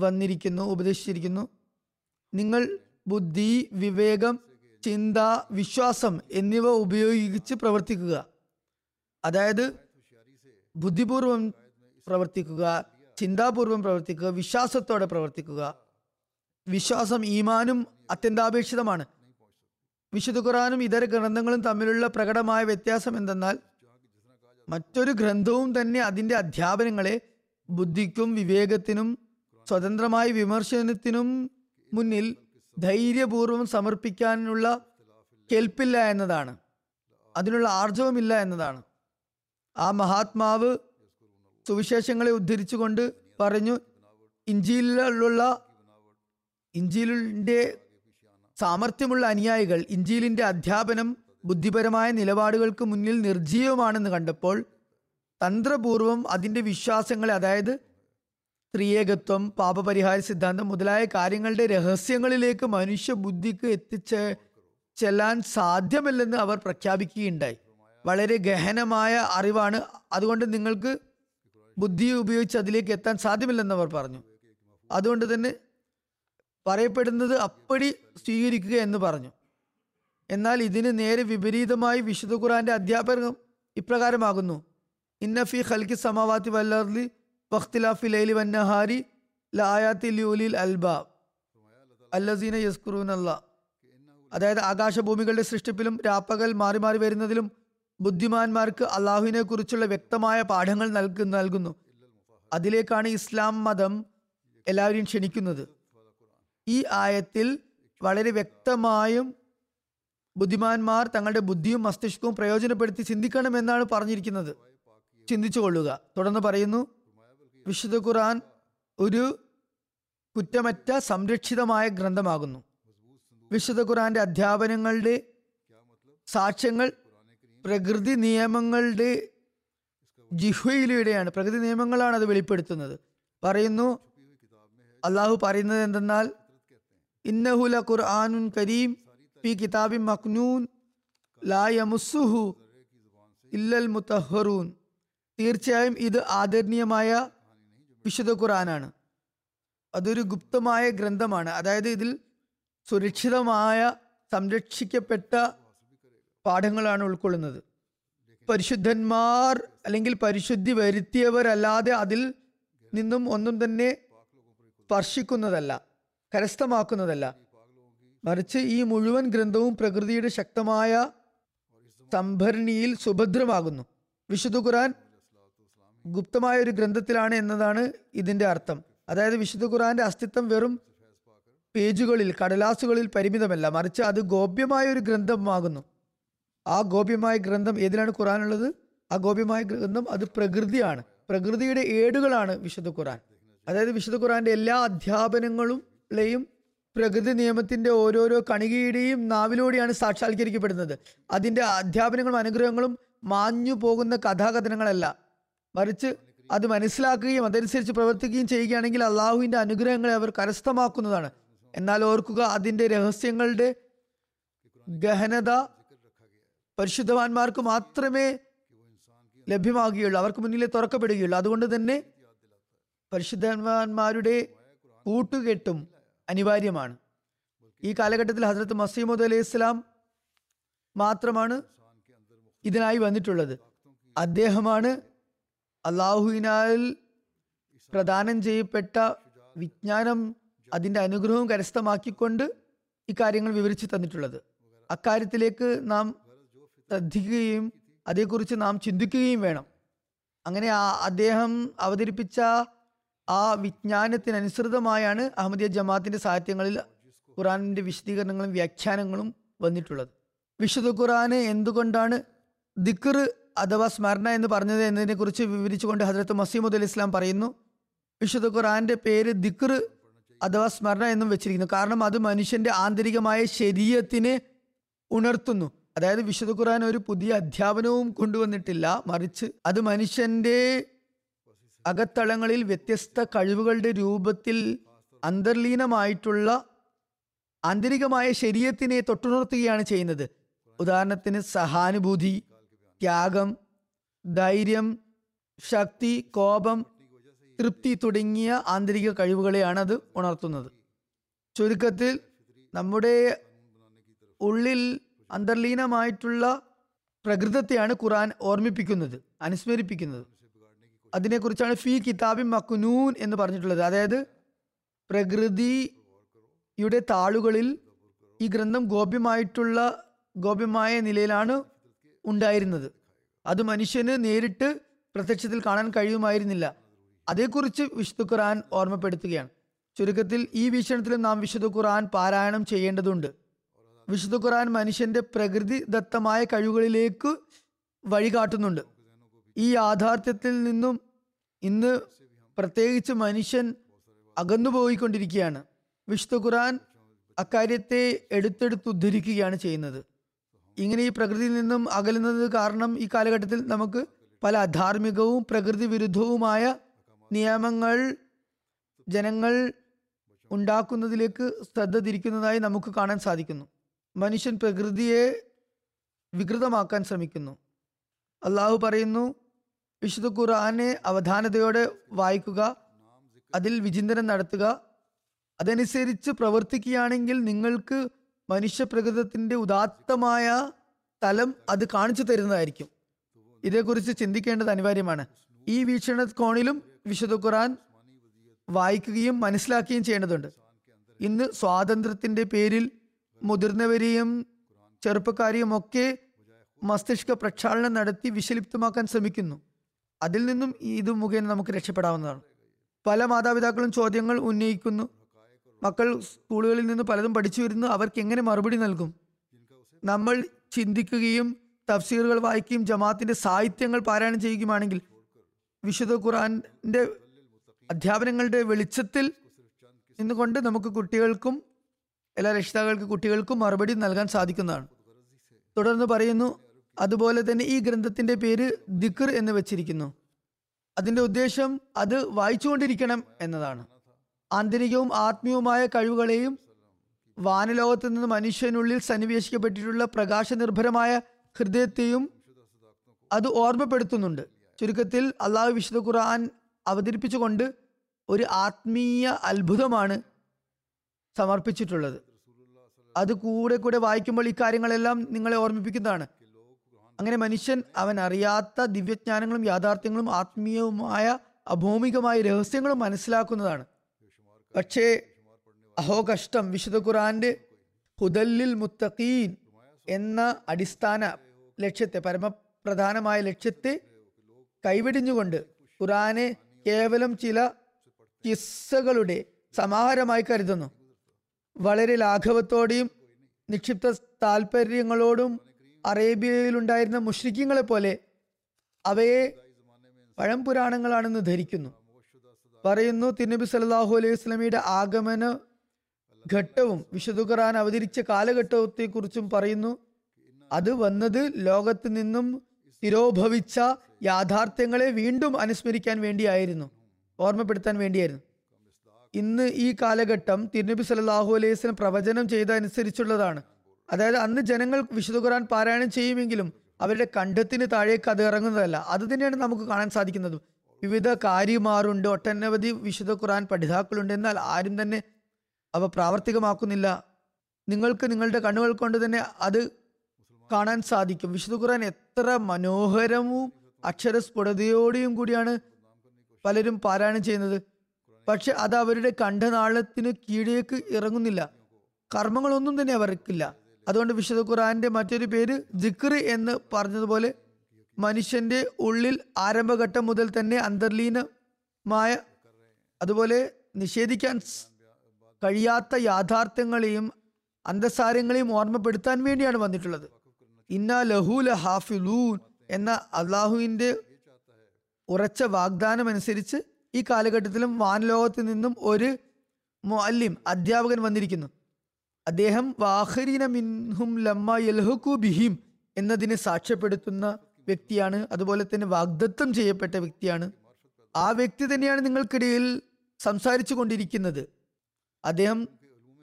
വന്നിരിക്കുന്നു ഉപദേശിച്ചിരിക്കുന്നു. നിങ്ങൾ ബുദ്ധി വിവേകം ചിന്ത വിശ്വാസം എന്നിവ ഉപയോഗിച്ച് പ്രവർത്തിക്കുക. അതായത് ബുദ്ധിപൂർവം പ്രവർത്തിക്കുക ചിന്താപൂർവം പ്രവർത്തിക്കുക വിശ്വാസത്തോടെ പ്രവർത്തിക്കുക. വിശ്വാസം ഈമാനും അത്യന്താപേക്ഷിതമാണ്. വിശുദ്ധ ഖുറാനും ഇതര ഗ്രന്ഥങ്ങളും തമ്മിലുള്ള പ്രകടമായ വ്യത്യാസം എന്തെന്നാൽ മറ്റൊരു ഗ്രന്ഥവും തന്നെ അതിന്റെ അധ്യാപനങ്ങളെ ബുദ്ധിക്കും വിവേകത്തിനും സ്വതന്ത്രമായ വിമർശനത്തിനും മുന്നിൽ ധൈര്യപൂർവം സമർപ്പിക്കാനുള്ള കെൽപ്പില്ല എന്നതാണ്. അതിനുള്ള ആർജവുമില്ല എന്നതാണ്. ആ മഹാത്മാവ് സുവിശേഷങ്ങളെ ഉദ്ധരിച്ചുകൊണ്ട് പറഞ്ഞു ഇഞ്ചിയിലുള്ള ഇഞ്ചിലിന്റെ സാമർഥ്യമുള്ള അനുയായികൾ ഇഞ്ചിയിലിന്റെ അധ്യാപനം ബുദ്ധിപരമായ നിലപാടുകൾക്ക് മുന്നിൽ നിർജീവമാണെന്ന് കണ്ടപ്പോൾ തന്ത്രപൂർവം അതിന്റെ വിശ്വാസങ്ങളെ അതായത് ത്രിയേകത്വം പാപപരിഹാര സിദ്ധാന്തം മുതലായ കാര്യങ്ങളുടെ രഹസ്യങ്ങളിലേക്ക് മനുഷ്യ ബുദ്ധിക്ക് എത്തിച്ച് ചെല്ലാൻ സാധ്യമല്ലെന്ന് അവർ പ്രഖ്യാപിക്കുകയുണ്ടായി. വളരെ ഗഹനമായ അറിവാണ്. അതുകൊണ്ട് നിങ്ങൾക്ക് ബുദ്ധി ഉപയോഗിച്ച് അതിലേക്ക് എത്താൻ സാധ്യമല്ലെന്ന് അവർ പറഞ്ഞു. അതുകൊണ്ട് തന്നെ പറയപ്പെടുന്നത് അപ്പടി സ്വീകരിക്കുക എന്ന് പറഞ്ഞു. എന്നാൽ ഇതിന് നേരെ വിപരീതമായി വിശുദ്ധ ഖുറാന്റെ അധ്യാപനം ഇപ്രകാരമാകുന്നു. ഇന്നഫി ഹൽക്കി സമാവാത്തി വല്ലർലി വഖ്തിലാഫി ലൈലി വന്നഹാരി ലായാത്തി ലിയുലിൽ അൽബാബ് അല്ലസീന യസ്കുറൂൻ അല്ലാ അതായത് ആകാശഭൂമികളുടെ സൃഷ്ടിപ്പിലും രാപ്പകൽ മാറി മാറി വരുന്നതിലും ബുദ്ധിമാന്മാർക്ക് അള്ളാഹുവിനെ കുറിച്ചുള്ള വ്യക്തമായ പാഠങ്ങൾ നൽകു നൽകുന്നു. അതിലേക്കാണ് ഇസ്ലാം മതം എല്ലാവരെയും ക്ഷണിക്കുന്നത്. ഈ ആയത്തിൽ വളരെ വ്യക്തമായും ബുദ്ധിമാന്മാർ തങ്ങളുടെ ബുദ്ധിയും മസ്തിഷ്കവും പ്രയോജനപ്പെടുത്തി ചിന്തിക്കണമെന്നാണ് പറഞ്ഞിരിക്കുന്നത്. ചിന്തിച്ചു കൊള്ളുക. തുടർന്ന് പറയുന്നു വിശുദ്ധ ഖുർആൻ ഒരു കുറ്റമറ്റ സംരക്ഷിതമായ ഗ്രന്ഥമാകുന്നു. വിശുദ്ധ ഖുർആന്റെ അധ്യാപനങ്ങളുടെ സാക്ഷ്യങ്ങൾ പ്രകൃതി നിയമങ്ങളുടെ ജിഹ്വയിലൂടെയാണ് പ്രകൃതി നിയമങ്ങളാണ് അത് വെളിപ്പെടുത്തുന്നത്. പറയുന്നു അള്ളാഹു പറയുന്നത് എന്തെന്നാൽ ഇന്നഹുല ഖുർആാനുൻ കരീം പി കിതാബി മക്നൂൻ ലായമുസുഹു ഇല്ലൽ മുത്തഹറൂൻ. തീർച്ചയായും ഇത് ആദരണീയമായ വിശുദ്ധ ഖുറാനാണ് അതൊരു ഗുപ്തമായ ഗ്രന്ഥമാണ്. അതായത് ഇതിൽ സുരക്ഷിതമായ സംരക്ഷിക്കപ്പെട്ട പാഠങ്ങളാണ് ഉൾക്കൊള്ളുന്നത്. പരിശുദ്ധന്മാർ അല്ലെങ്കിൽ പരിശുദ്ധി വരുത്തിയവരല്ലാതെ അതിൽ നിന്നും ഒന്നും തന്നെ സ്പർശിക്കുന്നതല്ല കരസ്ഥമാക്കുന്നതല്ല. മറിച്ച് ഈ മുഴുവൻ ഗ്രന്ഥവും പ്രകൃതിയുടെ ശക്തമായ സംഭരണിയിൽ സുഭദ്രമാകുന്നു. വിശുദ്ധ ഖുർആൻ ഗുപ്തമായ ഒരു ഗ്രന്ഥത്തിലാണ് എന്നതാണ് ഇതിന്റെ അർത്ഥം. അതായത് വിശുദ്ധ ഖുർആന്റെ അസ്തിത്വം വെറും പേജുകളിൽ കടലാസുകളിൽ പരിമിതമല്ല. മറിച്ച് അത് ഗോപ്യമായ ഒരു ഗ്രന്ഥമാകുന്നു. ആ ഗോപ്യമായ ഗ്രന്ഥം ഏതിലാണ് ഖുറാനുള്ളത് ആ ഗോപ്യമായ ഗ്രന്ഥം അത് പ്രകൃതിയാണ്. പ്രകൃതിയുടെ ഏടുകളാണ് വിശുദ്ധ ഖുറാൻ അതായത് വിശുദ്ധ ഖുറാന്റെ എല്ലാ അധ്യാപനങ്ങളുടെയും പ്രകൃതി നിയമത്തിന്റെ ഓരോരോ കണികയുടെയും നാവിലൂടെയാണ് സാക്ഷാത്കരിക്കപ്പെടുന്നത്. അതിന്റെ അധ്യാപനങ്ങളും അനുഗ്രഹങ്ങളും മാഞ്ഞു പോകുന്ന കഥാകഥനങ്ങളല്ല. മറിച്ച് അത് മനസ്സിലാക്കുകയും അതനുസരിച്ച് പ്രവർത്തിക്കുകയും ചെയ്യുകയാണെങ്കിൽ അള്ളാഹുവിന്റെ അനുഗ്രഹങ്ങളെ അവർ കരസ്ഥമാക്കുന്നതാണ്. എന്നാൽ ഓർക്കുക അതിന്റെ രഹസ്യങ്ങളുടെ ഗഹനത പരിശുദ്ധവാന്മാർക്ക് മാത്രമേ ലഭ്യമാകുകയുള്ളൂ. അവർക്ക് മുന്നിലെ തുറക്കപ്പെടുകയുള്ളൂ. അതുകൊണ്ട് തന്നെ പരിശുദ്ധവാന്മാരുടെ കൂട്ടുകെട്ടും അനിവാര്യമാണ്. ഈ കാലഘട്ടത്തിൽ ഹസ്രത്ത് മസീമുദ് അലൈഹി ഇസ്ലാം മാത്രമാണ് ഇതിനായി വന്നിട്ടുള്ളത്. അദ്ദേഹമാണ് അള്ളാഹുവിനാൽ പ്രദാനം ചെയ്യപ്പെട്ട വിജ്ഞാനം അതിന്റെ അനുഗ്രഹവും കരസ്ഥമാക്കിക്കൊണ്ട് ഇക്കാര്യങ്ങൾ വിവരിച്ചു തന്നിട്ടുള്ളത്. അക്കാര്യത്തിലേക്ക് നാം ശ്രദ്ധിക്കുകയും അതേക്കുറിച്ച് നാം ചിന്തിക്കുകയും വേണം. അങ്ങനെ ആ അദ്ദേഹം അവതരിപ്പിച്ച ആ വിജ്ഞാനത്തിനനുസൃതമായാണ് അഹമ്മദിയ ജമാഅത്തിന്റെ സാഹിത്യങ്ങളിൽ ഖുറാനിന്റെ വിശദീകരണങ്ങളും വ്യാഖ്യാനങ്ങളും വന്നിട്ടുള്ളത്. വിശുദ്ധ ഖുറാന് എന്തുകൊണ്ടാണ് ദിക്കർ അഥവാ സ്മരണ എന്ന് പറഞ്ഞത് എന്നതിനെ കുറിച്ച് വിവരിച്ചുകൊണ്ട് ഹജരത്ത് മസീമുദ് ഇസ്ലാം പറയുന്നു. വിശുദ്ധ ഖുറാന്റെ പേര് ദിക്ർ അഥവാ സ്മരണ എന്നും വെച്ചിരിക്കുന്നു. കാരണം അത് മനുഷ്യന്റെ ആന്തരികമായ ശരീരത്തിനെ ഉണർത്തുന്നു. അതായത് വിശുദ്ധ ഖുറാൻ ഒരു പുതിയ അധ്യാപനവും കൊണ്ടുവന്നിട്ടില്ല. മറിച്ച് അത് മനുഷ്യന്റെ അകത്തളങ്ങളിൽ വ്യത്യസ്ത കഴിവുകളുടെ രൂപത്തിൽ അന്തർലീനമായിട്ടുള്ള ആന്തരികമായ ശരീരത്തിനെ തൊട്ടുണർത്തുകയാണ് ചെയ്യുന്നത്. ഉദാഹരണത്തിന് സഹാനുഭൂതി ത്യാഗം ധൈര്യം ശക്തി കോപം തൃപ്തി തുടങ്ങിയ ആന്തരിക കഴിവുകളെയാണ് അത് ഉണർത്തുന്നത്. ചുരുക്കത്തിൽ നമ്മുടെ ഉള്ളിൽ അന്തർലീനമായിട്ടുള്ള പ്രകൃതത്തെയാണ് ഖുറാൻ ഓർമ്മിപ്പിക്കുന്നത് അനുസ്മരിപ്പിക്കുന്നത്. അതിനെക്കുറിച്ചാണ് ഫി കിതാബി മക്കുനൂൻ എന്ന് പറഞ്ഞിട്ടുള്ളത്. അതായത് പ്രകൃതിയുടെ താളുകളിൽ ഈ ഗ്രന്ഥം ഗോപ്യമായിട്ടുള്ള ഗോപ്യമായ നിലയിലാണ് ഉണ്ടായിരുന്നത്. അത് മനുഷ്യന് നേരിട്ട് പ്രത്യക്ഷത്തിൽ കാണാൻ കഴിയുമായിരുന്നില്ല. അതേക്കുറിച്ച് വിശുദ്ധ ഖുർആൻ ഓർമ്മപ്പെടുത്തുകയാണ്. ചുരുക്കത്തിൽ ഈ വീക്ഷണത്തിലും നാം വിശുദ്ധ ഖുർആൻ പാരായണം ചെയ്യേണ്ടതുണ്ട്. വിശുദ്ധ ഖുർആൻ മനുഷ്യന്റെ പ്രകൃതി ദത്തമായ കഴിവുകളിലേക്ക് വഴികാട്ടുന്നുണ്ട്. ഈ യാഥാർത്ഥ്യത്തിൽ നിന്നും ഇന്ന് പ്രത്യേകിച്ച് മനുഷ്യൻ അകന്നുപോയിക്കൊണ്ടിരിക്കുകയാണ്. വിശുദ്ധ ഖുർആൻ അക്കാര്യത്തെ എടുത്തെടുത്ത് ഉദ്ധരിക്കുകയാണ് ചെയ്യുന്നത്. ഇങ്ങനെ ഈ പ്രകൃതിയിൽ നിന്നും അകലുന്നത് കാരണം ഈ കാലഘട്ടത്തിൽ നമുക്ക് പല അധാർമികവും പ്രകൃതി വിരുദ്ധവുമായ നിയമങ്ങൾ ജനങ്ങൾ ഉണ്ടാക്കുന്നതിലേക്ക് ശ്രദ്ധ തിരിക്കുന്നതായി നമുക്ക് കാണാൻ സാധിക്കുന്നു. മനുഷ്യൻ പ്രകൃതിയെ വികൃതമാക്കാൻ ശ്രമിക്കുന്നു. അള്ളാഹു പറയുന്നു വിശുദ്ധ ഖുർആനെ അവധാനതയോടെ വായിക്കുക അതിൽ വിചിന്തനം നടത്തുക അതനുസരിച്ച് പ്രവർത്തിക്കുകയാണെങ്കിൽ നിങ്ങൾക്ക് മനുഷ്യപ്രകൃതത്തിന്റെ ഉദാത്തമായ തലം അത് കാണിച്ചു തരുന്നതായിരിക്കും. ഇതേക്കുറിച്ച് ചിന്തിക്കേണ്ടത് അനിവാര്യമാണ്. ഈ വീക്ഷണ കോണിലും വിശുദ്ധ ഖുറാൻ വായിക്കുകയും മനസ്സിലാക്കുകയും ചെയ്യേണ്ടതുണ്ട്. ഇന്ന് സ്വാതന്ത്ര്യത്തിന്റെ പേരിൽ മുതിർന്നവരെയും ചെറുപ്പക്കാരെയും ഒക്കെ മസ്തിഷ്ക പ്രക്ഷാളനം നടത്തി വിഷലിപ്തമാക്കാൻ ശ്രമിക്കുന്നു. അതിൽ നിന്നും ഇത് മുഖേന നമുക്ക് രക്ഷപ്പെടാവുന്നതാണ്. പല മാതാപിതാക്കളും ചോദ്യങ്ങൾ ഉന്നയിക്കുന്നു. മക്കൾ സ്കൂളുകളിൽ നിന്ന് പലതും പഠിച്ചു വരുന്നു. അവർക്ക് എങ്ങനെ മറുപടി നൽകും? നമ്മൾ ചിന്തിക്കുകയും തഫ്സീറുകൾ വായിക്കുകയും ജമാഅത്തിന്റെ സാഹിത്യങ്ങൾ പാരായണം ചെയ്യുകയുമാണെങ്കിൽ വിശുദ്ധ ഖുറാന്റെ അധ്യാപനങ്ങളുടെ വെളിച്ചത്തിൽ നിന്നുകൊണ്ട് നമുക്ക് കുട്ടികൾക്കും എല്ലാ രക്ഷിതാക്കൾക്ക് കുട്ടികൾക്കും മറുപടി നൽകാൻ സാധിക്കുന്നതാണ്. തുടർന്ന് പറയുന്നു അതുപോലെ തന്നെ ഈ ഗ്രന്ഥത്തിന്റെ പേര് ദിക്ർ എന്ന് വെച്ചിരിക്കുന്നു. അതിന്റെ ഉദ്ദേശം അത് വായിച്ചുകൊണ്ടിരിക്കണം എന്നതാണ്. ആന്തരികവും ആത്മീയവുമായ കഴിവുകളെയും വാനലോകത്ത് നിന്ന് മനുഷ്യനുള്ളിൽ സന്നിവേശിക്കപ്പെട്ടിട്ടുള്ള പ്രകാശനിർഭരമായ ഹൃദയത്തെയും അത് ഓർമ്മപ്പെടുത്തുന്നുണ്ട്. ചുരുക്കത്തിൽ അള്ളാഹു വിശുദ്ധ ഖുർആൻ അവതരിപ്പിച്ചുകൊണ്ട് ഒരു ആത്മീയ അത്ഭുതമാണ് സമർപ്പിച്ചിട്ടുള്ളത്. അത് കൂടെ കൂടെ വായിക്കുമ്പോൾ ഈ കാര്യങ്ങളെല്ലാം നിങ്ങളെ ഓർമ്മിപ്പിക്കുന്നതാണ്. അങ്ങനെ മനുഷ്യൻ അവൻ അറിയാത്ത ദിവ്യജ്ഞാനങ്ങളും യാഥാർത്ഥ്യങ്ങളും ആത്മീയവുമായ അഭൗമികമായ രഹസ്യങ്ങളും മനസ്സിലാക്കുന്നതാണ്. പക്ഷേ അഹോ കഷ്ടം വിശുദ്ധ ഖുറാന്റെ ഹുദല്ലിൽ മുത്തഖീൻ എന്ന അടിസ്ഥാന ലക്ഷ്യത്തെ പരമപ്രധാനമായ ലക്ഷ്യത്തെ കൈവെടിഞ്ഞുകൊണ്ട് ഖുറാനെ കേവലം ചില കിസ്സകളുടെ സമാഹാരമായി കരുതുന്നു. വളരെ ലാഘവത്തോടെയും നിക്ഷിപ്ത താല്പര്യങ്ങളോടും അറേബ്യയിലുണ്ടായിരുന്ന മുഷ്രിഖ്യങ്ങളെ പോലെ അവയെ പഴം പുരാണങ്ങളാണെന്ന് ധരിക്കുന്നു. പറയുന്നു തിരുനബി സല്ലല്ലാഹു അലൈഹി വസ്ലമിയുടെ ആഗമന ഘട്ടവും വിശുദ്ധ ഖുർആൻ അവതരിച്ച കാലഘട്ടത്തെക്കുറിച്ചും പറയുന്നു. അത് വന്നത് ലോകത്ത് നിന്നും തിരോഭവിച്ച യാഥാർത്ഥ്യങ്ങളെ വീണ്ടും അനുസ്മരിക്കാൻ വേണ്ടിയായിരുന്നു. ഓർമ്മപ്പെടുത്താൻ വേണ്ടിയായിരുന്നു. ഇന്ന് ഈ കാലഘട്ടം തിരുനബി സല്ലല്ലാഹു അലൈഹി വസ്ലം പ്രവചനം ചെയ്ത അനുസരിച്ചുള്ളതാണ് അതായത് അന്ന് ജനങ്ങൾ വിശുദ്ധ ഖുറാൻ പാരായണം ചെയ്യുമെങ്കിലും അവരുടെ കണ്ഠത്തിന് താഴേക്ക് അത് ഇറങ്ങുന്നതല്ല. അത് തന്നെയാണ് നമുക്ക് കാണാൻ സാധിക്കുന്നത്. വിവിധ കാര്യമാറുണ്ട്. ഒട്ടനവധി വിശുദ്ധ ഖുറാൻ പഠിതാക്കളുണ്ട്. എന്നാൽ ആരും തന്നെ അവ പ്രാവർത്തികമാക്കുന്നില്ല. നിങ്ങൾക്ക് നിങ്ങളുടെ കണ്ണുകൾ കൊണ്ട് തന്നെ അത് കാണാൻ സാധിക്കും. വിശുദ്ധ ഖുറാൻ എത്ര മനോഹരവും അക്ഷരസ്ഫുടതയോടെയും കൂടിയാണ് പലരും പാരായണം ചെയ്യുന്നത്. പക്ഷെ അത് അവരുടെ കണ്ഠനാളത്തിന് കീഴേക്ക് ഇറങ്ങുന്നില്ല. കർമ്മങ്ങളൊന്നും തന്നെ അവർക്കില്ല. അതുകൊണ്ട് വിശുദ്ധ ഖുറാന്റെ മറ്റൊരു പേര് ജിക്രി എന്ന് പറഞ്ഞതുപോലെ മനുഷ്യന്റെ ഉള്ളിൽ ആരംഭഘട്ടം മുതൽ തന്നെ അന്തർലീനമായ അതുപോലെ നിഷേധിക്കാൻ കഴിയാത്ത യാഥാർത്ഥ്യങ്ങളെയും അന്തസാരങ്ങളെയും ഓർമ്മപ്പെടുത്താൻ വേണ്ടിയാണ് വന്നിട്ടുള്ളത്. ഇന്ന ലഹൂല ഹാഫിലൂൻ എന്ന അള്ളാഹുവിന്റെ ഉറച്ച വാഗ്ദാനം അനുസരിച്ച് ഈ കാലഘട്ടത്തിലും വാനലോകത്ത് നിന്നും ഒരു മുഅല്ലിം അധ്യാപകൻ വന്നിരിക്കുന്നു. അദ്ദേഹം വാഹരീന മിൻഹും ലമ്മ യൽഹുക്കു ബിഹിം എന്നതിനെ സാക്ഷ്യപ്പെടുത്തുന്ന വ്യക്തിയാണ്. അതുപോലെ തന്നെ വാഗ്ദത്തം ചെയ്യപ്പെട്ട വ്യക്തിയാണ്. ആ വ്യക്തി തന്നെയാണ് നിങ്ങൾക്കിടയിൽ സംസാരിച്ചു കൊണ്ടിരിക്കുന്നത്. അദ്ദേഹം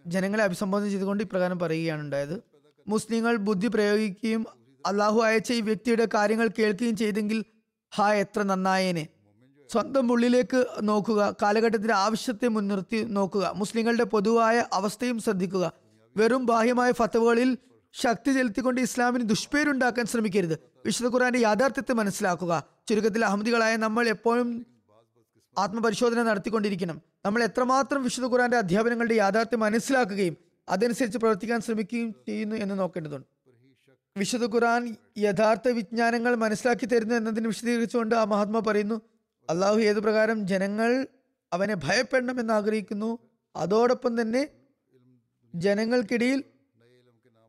ജനങ്ങളെ അഭിസംബോധന ചെയ്തുകൊണ്ട് ഇപ്രകാരം പറയുകയാണ് ഉണ്ടായത്. മുസ്ലിങ്ങൾ ബുദ്ധി പ്രയോഗിക്കുകയും അള്ളാഹു അയച്ച ഈ വ്യക്തിയുടെ കാര്യങ്ങൾ കേൾക്കുകയും ചെയ്തെങ്കിൽ ഹാ എത്ര നന്നായേനെ. സ്വന്തം ഉള്ളിലേക്ക് നോക്കുക കാലഘട്ടത്തിന്റെ ആവശ്യത്തെ മുൻനിർത്തി നോക്കുക മുസ്ലിങ്ങളുടെ പൊതുവായ അവസ്ഥയും ശ്രദ്ധിക്കുക. വെറും ബാഹ്യമായ ഫത്തവകളിൽ ശക്തി ചെലുത്തിക്കൊണ്ട് ഇസ്ലാമിന് ദുഷ്പേരുണ്ടാക്കാൻ ശ്രമിക്കരുത്. വിശുദ്ധ ഖുറാന്റെ യാഥാർത്ഥ്യത്തെ മനസ്സിലാക്കുക. ചുരുക്കത്തിൽ അഹമ്മദികളായ നമ്മൾ എപ്പോഴും ആത്മപരിശോധന നടത്തിക്കൊണ്ടിരിക്കണം. നമ്മൾ എത്രമാത്രം വിശുദ്ധ ഖുറാന്റെ അധ്യാപനങ്ങളുടെ യാഥാർത്ഥ്യം മനസ്സിലാക്കുകയും അതനുസരിച്ച് പ്രവർത്തിക്കാൻ ശ്രമിക്കുകയും ചെയ്യുന്നു എന്ന് നോക്കേണ്ടതുണ്ട്. വിശുദ്ധ ഖുറാൻ യഥാർത്ഥ വിജ്ഞാനങ്ങൾ മനസ്സിലാക്കി തരുന്നു എന്നതിന് വിശദീകരിച്ചുകൊണ്ട് ആ മഹാത്മ പറയുന്നു അള്ളാഹു ഏതു പ്രകാരം ജനങ്ങൾ അവനെ ഭയപ്പെടണമെന്ന് ആഗ്രഹിക്കുന്നു അതോടൊപ്പം തന്നെ ജനങ്ങൾക്കിടയിൽ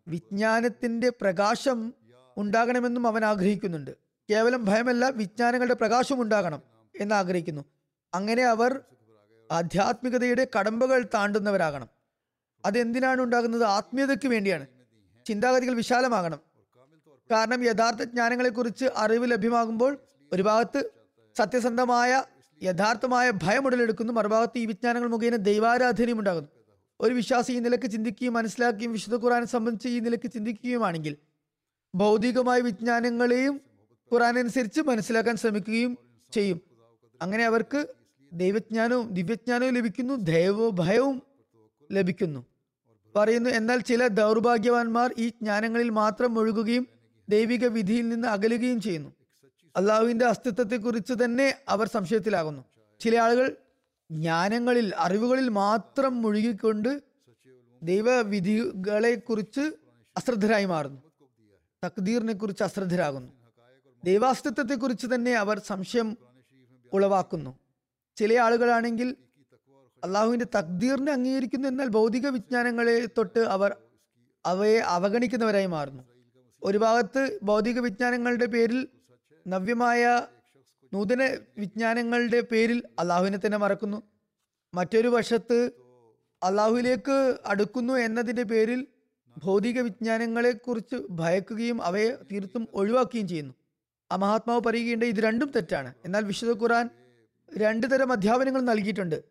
വിജ്ഞാനത്തിന്റെ പ്രകാശം ഉണ്ടാകണമെന്നും അവൻ ആഗ്രഹിക്കുന്നുണ്ട്. കേവലം ഭയമല്ല വിജ്ഞാനങ്ങളുടെ പ്രകാശം ഉണ്ടാകണം എന്ന് ആഗ്രഹിക്കുന്നു അങ്ങനെ അവർ ആധ്യാത്മികതയുടെ കടമ്പകൾ താണ്ടുന്നവരാകണം. അതെന്തിനാണ് ഉണ്ടാകുന്നത്? ആത്മീയതയ്ക്ക് വേണ്ടിയാണ്. ചിന്താഗതികൾ വിശാലമാകണം. കാരണം യഥാർത്ഥ ജ്ഞാനങ്ങളെക്കുറിച്ച് അറിവ് ലഭ്യമാകുമ്പോൾ ഒരു ഭാഗത്ത് സത്യസന്ധമായ യഥാർത്ഥമായ ഭയം ഉടലെടുക്കുന്നു. മറുഭാഗത്ത് ഈ വിജ്ഞാനങ്ങൾ മുഖേന ദൈവാരാധനയും ഉണ്ടാകുന്നു. ഒരു വിശ്വാസി ഈ നിലയ്ക്ക് ചിന്തിക്കുകയും മനസ്സിലാക്കുകയും വിശുദ്ധ ഖുറാനെ സംബന്ധിച്ച് ഈ നിലയ്ക്ക് ചിന്തിക്കുകയുമാണെങ്കിൽ ഭൗതികമായ വിജ്ഞാനങ്ങളെയും ഖുറാനനുസരിച്ച് മനസ്സിലാക്കാൻ ശ്രമിക്കുകയും ചെയ്യും. അങ്ങനെ അവർക്ക് ദൈവജ്ഞാനവും ദിവ്യജ്ഞാനവും ലഭിക്കുന്നു ദൈവഭയവും ഭയവും ലഭിക്കുന്നു. പറയുന്നു എന്നാൽ ചില ദൗർഭാഗ്യവാന്മാർ ഈ ജ്ഞാനങ്ങളിൽ മാത്രം ഒഴുകുകയും ദൈവിക വിധിയിൽ നിന്ന് അകലുകയും ചെയ്യുന്നു. അള്ളാഹുവിന്റെ അസ്തിത്വത്തെക്കുറിച്ച് തന്നെ അവർ സംശയത്തിലാകുന്നു. ചില ആളുകൾ ജ്ഞാനങ്ങളിൽ അറിവുകളിൽ മാത്രം മുഴുകിക്കൊണ്ട് ദൈവവിധികളെ കുറിച്ച് അശ്രദ്ധരായി മാറുന്നു. തക്ദീറിനെ കുറിച്ച് അശ്രദ്ധരാകുന്നു. ദൈവാസ്തിത്വത്തെക്കുറിച്ച് തന്നെ അവർ സംശയം ഉളവാക്കുന്നു. ചില ആളുകളാണെങ്കിൽ അള്ളാഹുവിന്റെ തക്ദീറിനെ അംഗീകരിക്കുന്നു എന്നാൽ ഭൗതിക വിജ്ഞാനങ്ങളെ തൊട്ട് അവർ അവയെ അവഗണിക്കുന്നവരായി മാറുന്നു. ഒരു ഭാഗത്ത് ഭൗതിക വിജ്ഞാനങ്ങളുടെ പേരിൽ നവ്യമായ നൂതന വിജ്ഞാനങ്ങളുടെ പേരിൽ അള്ളാഹുവിനെ തന്നെ മറക്കുന്നു. മറ്റൊരു വശത്ത് അള്ളാഹുവിലേക്ക് അടുക്കുന്നു എന്നതിന്റെ പേരിൽ ഭൗതിക വിജ്ഞാനങ്ങളെ കുറിച്ച് ഭയക്കുകയും അവയെ തീർത്തും ഒഴിവാക്കുകയും ചെയ്യുന്നു. ആ മഹാത്മാവ് പറയുകയുണ്ട് ഇത് രണ്ടും തെറ്റാണ്. എന്നാൽ വിശുദ്ധ ഖുറാൻ രണ്ടു തരം അധ്യാപനങ്ങൾ നൽകിയിട്ടുണ്ട്.